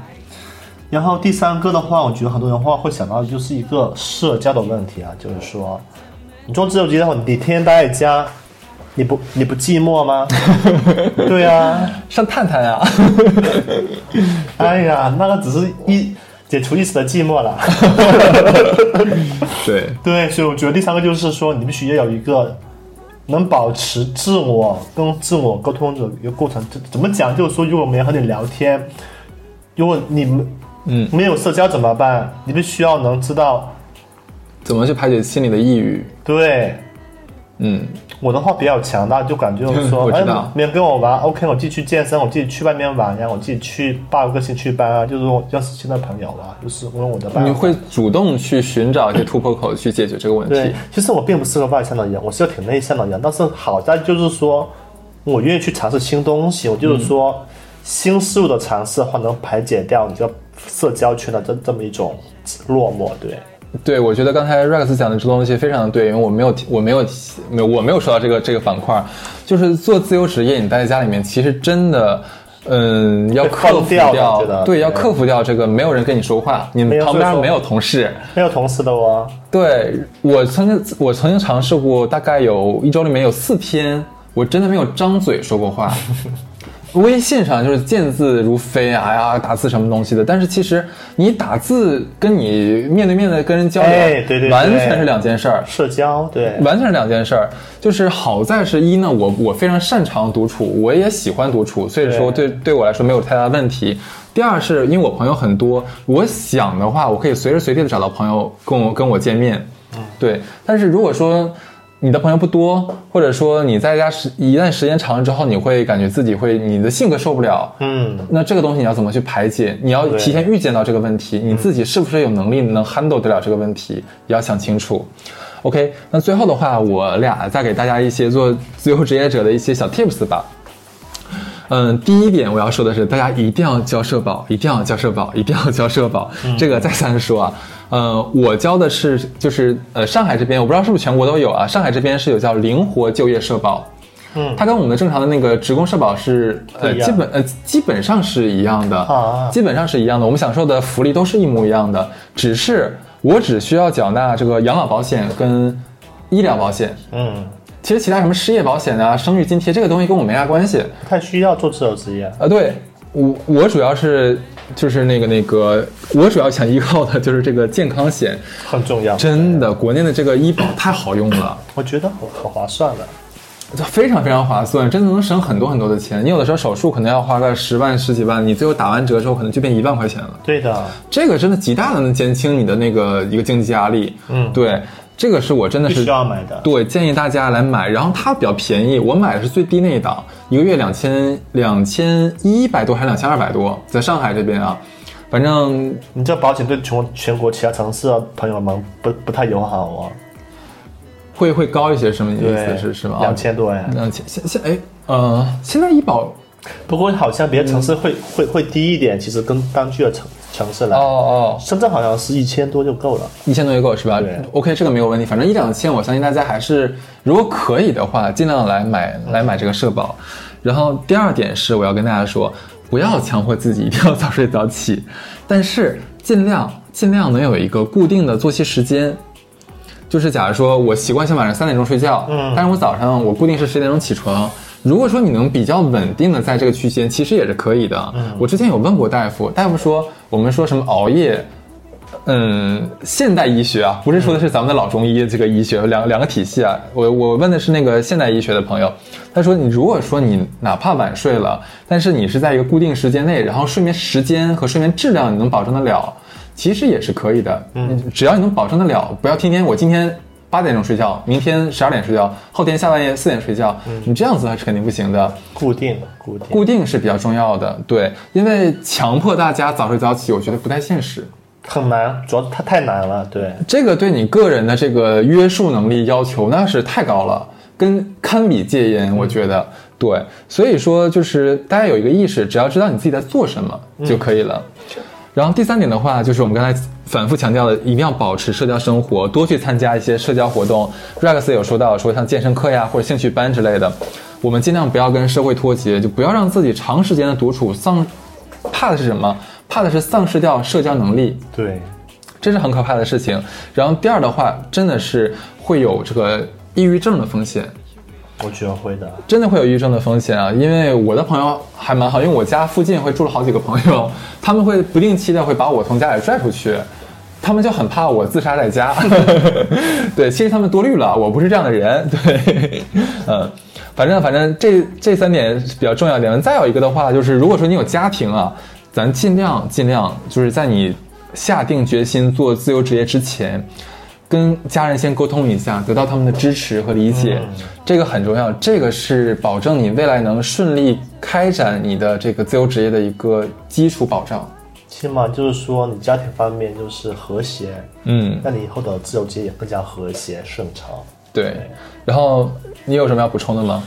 Speaker 2: 然后第三个的话，我觉得很多人话会想到的就是一个社交的问题啊，就是说，你做自由职业的话，你天天待在家，你不你不寂寞吗？对啊，
Speaker 1: 上探探呀、
Speaker 2: 哎呀，那个只是一解除一时的寂寞了。
Speaker 1: 对，
Speaker 2: 对，所以我觉得第三个就是说，你必须要有一个能保持自我跟自我沟通的一个过程。怎怎么讲？就是说，如果没人和你聊天，如果你们
Speaker 1: 嗯，
Speaker 2: 没有社交怎么办？你必须要能知道，
Speaker 1: 怎么去排解心里的抑郁？
Speaker 2: 对
Speaker 1: 嗯，
Speaker 2: 我的话比较强大，就感觉就是说，哎
Speaker 1: 我知道，
Speaker 2: 没人跟我玩，OK，我自己去健身，我自己去外面玩呀，我自己去报个兴趣班啊，就是说认识新的朋友啊，就是问我的办法。
Speaker 1: 你会主动去寻找一些突破口去解决这个问
Speaker 2: 对
Speaker 1: 题。，
Speaker 2: 其实我并不是个外向的人，我是个挺内向的人，但是好在就是说，我愿意去尝试新东西。我就是说，新事物的尝试的话，能排解掉你这个社交圈的这这么一种落寞。对，
Speaker 1: 对，我觉得刚才 Rex 讲的这东西非常的对，因为我没有提，我没有提没有我没有说到这个这个板块，就是做自由职业，你待在家里面，其实真的嗯，要克服
Speaker 2: 放掉
Speaker 1: 对，要克服掉这个没有人跟你说话，你旁边没有同事。
Speaker 2: 没有同事的哦。
Speaker 1: 对我曾经，我曾经尝试过，大概有一周里面有四天，我真的没有张嘴说过话。微信上就是见字如飞啊，哎呀，打字什么东西的。但是其实你打字跟你面对面的跟人交流，
Speaker 2: 哎对对对
Speaker 1: 完全是两件事儿。
Speaker 2: 社交对，
Speaker 1: 完全是两件事儿，就是好在是一呢，我我非常擅长独处，我也喜欢独处，所以说对对我来说没有太大问题。第二是因为我朋友很多，我想的话，我可以随时随地的找到朋友跟我跟我见面，对。但是如果说你的朋友不多，或者说你在家时一旦时间长了之后，你会感觉自己会你的性格受不了，
Speaker 2: 嗯，
Speaker 1: 那这个东西你要怎么去排解？你要提前预见到这个问题，你自己是不是有能力能 handle 得了这个问题，也要想清楚。OK，那最后的话，我俩再给大家一些做自由职业者的一些小 tips 吧。嗯，第一点我要说的是，大家一定要交社保，一定要交社保，一定要交社保。这个再三说啊，呃，我交的是就是呃上海这边，我不知道是不是全国都有啊。上海这边是有叫灵活就业社保，
Speaker 2: 嗯。
Speaker 1: 它跟我们的正常的那个职工社保是呃基本呃基本上是一样的，
Speaker 2: 啊
Speaker 1: 基本上是一样的，我们享受的福利都是一模一样的，只是我只需要缴纳这个养老保险跟医疗保险，
Speaker 2: 嗯，
Speaker 1: 其实其他什么失业保险啊、生育津贴这个东西跟我没啥关系。
Speaker 2: 不太需要做自由职业。
Speaker 1: 啊，对我我主要是就是那个那个，我主要想依靠的就是这个健康险，
Speaker 2: 很重要，
Speaker 1: 真的，国内的这个医保太好用了。
Speaker 2: 我觉得好好划算了。
Speaker 1: 就非常非常划算，真的能省很多很多的钱。你有的时候手术可能要花个十万十几万，你最后打完折之后可能就变一万块钱了。
Speaker 2: 对的，
Speaker 1: 这个真的极大的能减轻你的那个一个经济压力。
Speaker 2: 嗯
Speaker 1: 对，这个是我真的是
Speaker 2: 需要买的。
Speaker 1: 对建议大家来买。然后它比较便宜，我买的是最低那一档，一个月两千两千一百多还是两千二百多，在上海这边啊，反正
Speaker 2: 你这保险对全国全国其他城市的朋友们不不太友好啊。
Speaker 1: 会会高一些，什么意思，是是吗？
Speaker 2: 两千多呀。
Speaker 1: 两千现现哎呃，现在医保
Speaker 2: 不过好像别的城市会会会低一点，其实跟当地的城城市来。
Speaker 1: 哦哦。
Speaker 2: 深圳好像是一千多就够了。
Speaker 1: 一千多就够是吧
Speaker 2: 对
Speaker 1: ？OK，这个没有问题。反正一两千，我相信大家还是如果可以的话，尽量来买来买这个社保。然后第二点是，我要跟大家说，不要强迫自己一定要早睡早起，但是尽量尽量能有一个固定的作息时间。就是假如说我习惯性晚上三点钟睡觉，
Speaker 2: 嗯
Speaker 1: 但是我早上我固定是十点钟起床。如果说你能比较稳定的在这个区间，其实也是可以的。我之前有问过大夫，大夫说我们说什么熬夜，嗯，现代医学啊，不是说的是咱们的老中医这个医学两两个体系啊。我我问的是那个现代医学的朋友，他说你如果说你哪怕晚睡了，但是你是在一个固定时间内，然后睡眠时间和睡眠质量你能保证得了，其实也是可以的。嗯，只要你能保证得了，不要天天我今天。八点钟睡觉，明天十二点睡觉，后天下半夜四点睡觉，你这样子是肯定不行的。
Speaker 2: 固定固定。
Speaker 1: 固定是比较重要的，对，因为强迫大家早睡早起，我觉得不太现实。
Speaker 2: 很难，主要它太难了。对，
Speaker 1: 这个对你个人的这个约束能力要求那是太高了，跟堪比戒烟，我觉得对。所以说，就是大家有一个意识，只要知道你自己在做什么就可以了。然后第三点的话，就是我们刚才反复强调的，一定要保持社交生活，多去参加一些社交活动。Rex 有说到说像健身课呀或者兴趣班之类的，我们尽量不要跟社会脱节，就不要让自己长时间的独处丧。怕的是什么？怕的是丧失掉社交能力。
Speaker 2: 对，
Speaker 1: 这是很可怕的事情。然后第二的话，真的是会有这个抑郁症的风险，
Speaker 2: 我觉得会的。
Speaker 1: 真的会有抑郁症的风险啊！因为我的朋友还蛮好，因为我家附近会住了好几个朋友，他们会不定期的会把我从家里拽出去。他们就很怕我自杀在家，对，其实他们多虑了，我不是这样的人，对，嗯，反正反正这这三点比较重要一点。再有一个的话，就是如果说你有家庭啊，咱尽量尽量就是在你下定决心做自由职业之前，跟家人先沟通一下，得到他们的支持和理解，这个很重要。这个是保证你未来能顺利开展你的这个自由职业的一个基础保障。
Speaker 2: 起码就是说，你家庭方面就是和谐，
Speaker 1: 嗯，
Speaker 2: 那你以后的自由职业也更加和谐顺畅。
Speaker 1: 对。然后你有什么要补充的吗？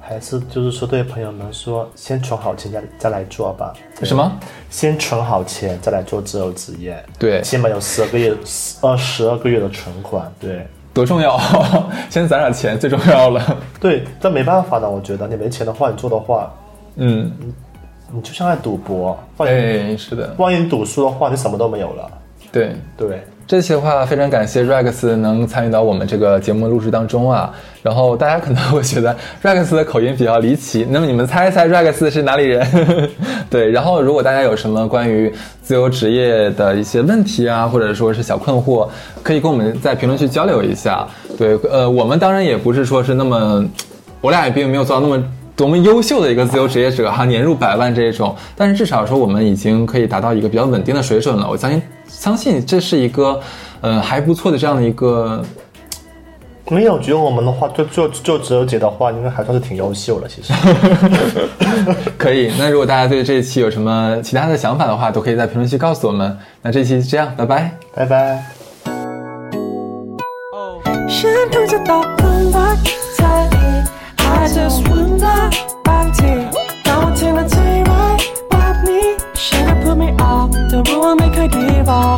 Speaker 2: 还是就是说，对朋友们说，先存好钱再再来做吧。
Speaker 1: 什么？
Speaker 2: 先存好钱再来做自由职业，
Speaker 1: 对，
Speaker 2: 起码有十二个月、二十二个月的存款。对，
Speaker 1: 多重要！先攒点钱最重要了。
Speaker 2: 对，但没办法的，我觉得你没钱的话，你做的话，
Speaker 1: 嗯，
Speaker 2: 你就像在赌博，
Speaker 1: 哎，是的，
Speaker 2: 万一你赌输的话，就什么都没有了。
Speaker 1: 对。
Speaker 2: 对，
Speaker 1: 这期的话，非常感谢 Rex 能参与到我们这个节目录制当中啊。然后大家可能会觉得 Rex 的口音比较离奇，那么你们猜一猜 Rex 是哪里人？对，然后如果大家有什么关于自由职业的一些问题啊，或者说是小困惑，可以跟我们在评论区交流一下。对，呃，我们当然也不是说是那么，我俩也并没有做到那么。多么优秀的一个自由职业者哈，年入百万这一种，但是至少说我们已经可以达到一个比较稳定的水准了。我相信，相信这是一个，呃，还不错的这样的一个。
Speaker 2: 没有，觉得我们的话，就就就自由职业的话，应该还算是挺优秀了。其实，
Speaker 1: 可以。那如果大家对这一期有什么其他的想法的话，都可以在评论区告诉我们。那这期就这样，拜拜，
Speaker 2: 拜拜。
Speaker 3: 先不知道怎么在意，还是问了半天。当我听了 T Y Pop Me，现在 put me off，但我没开地方。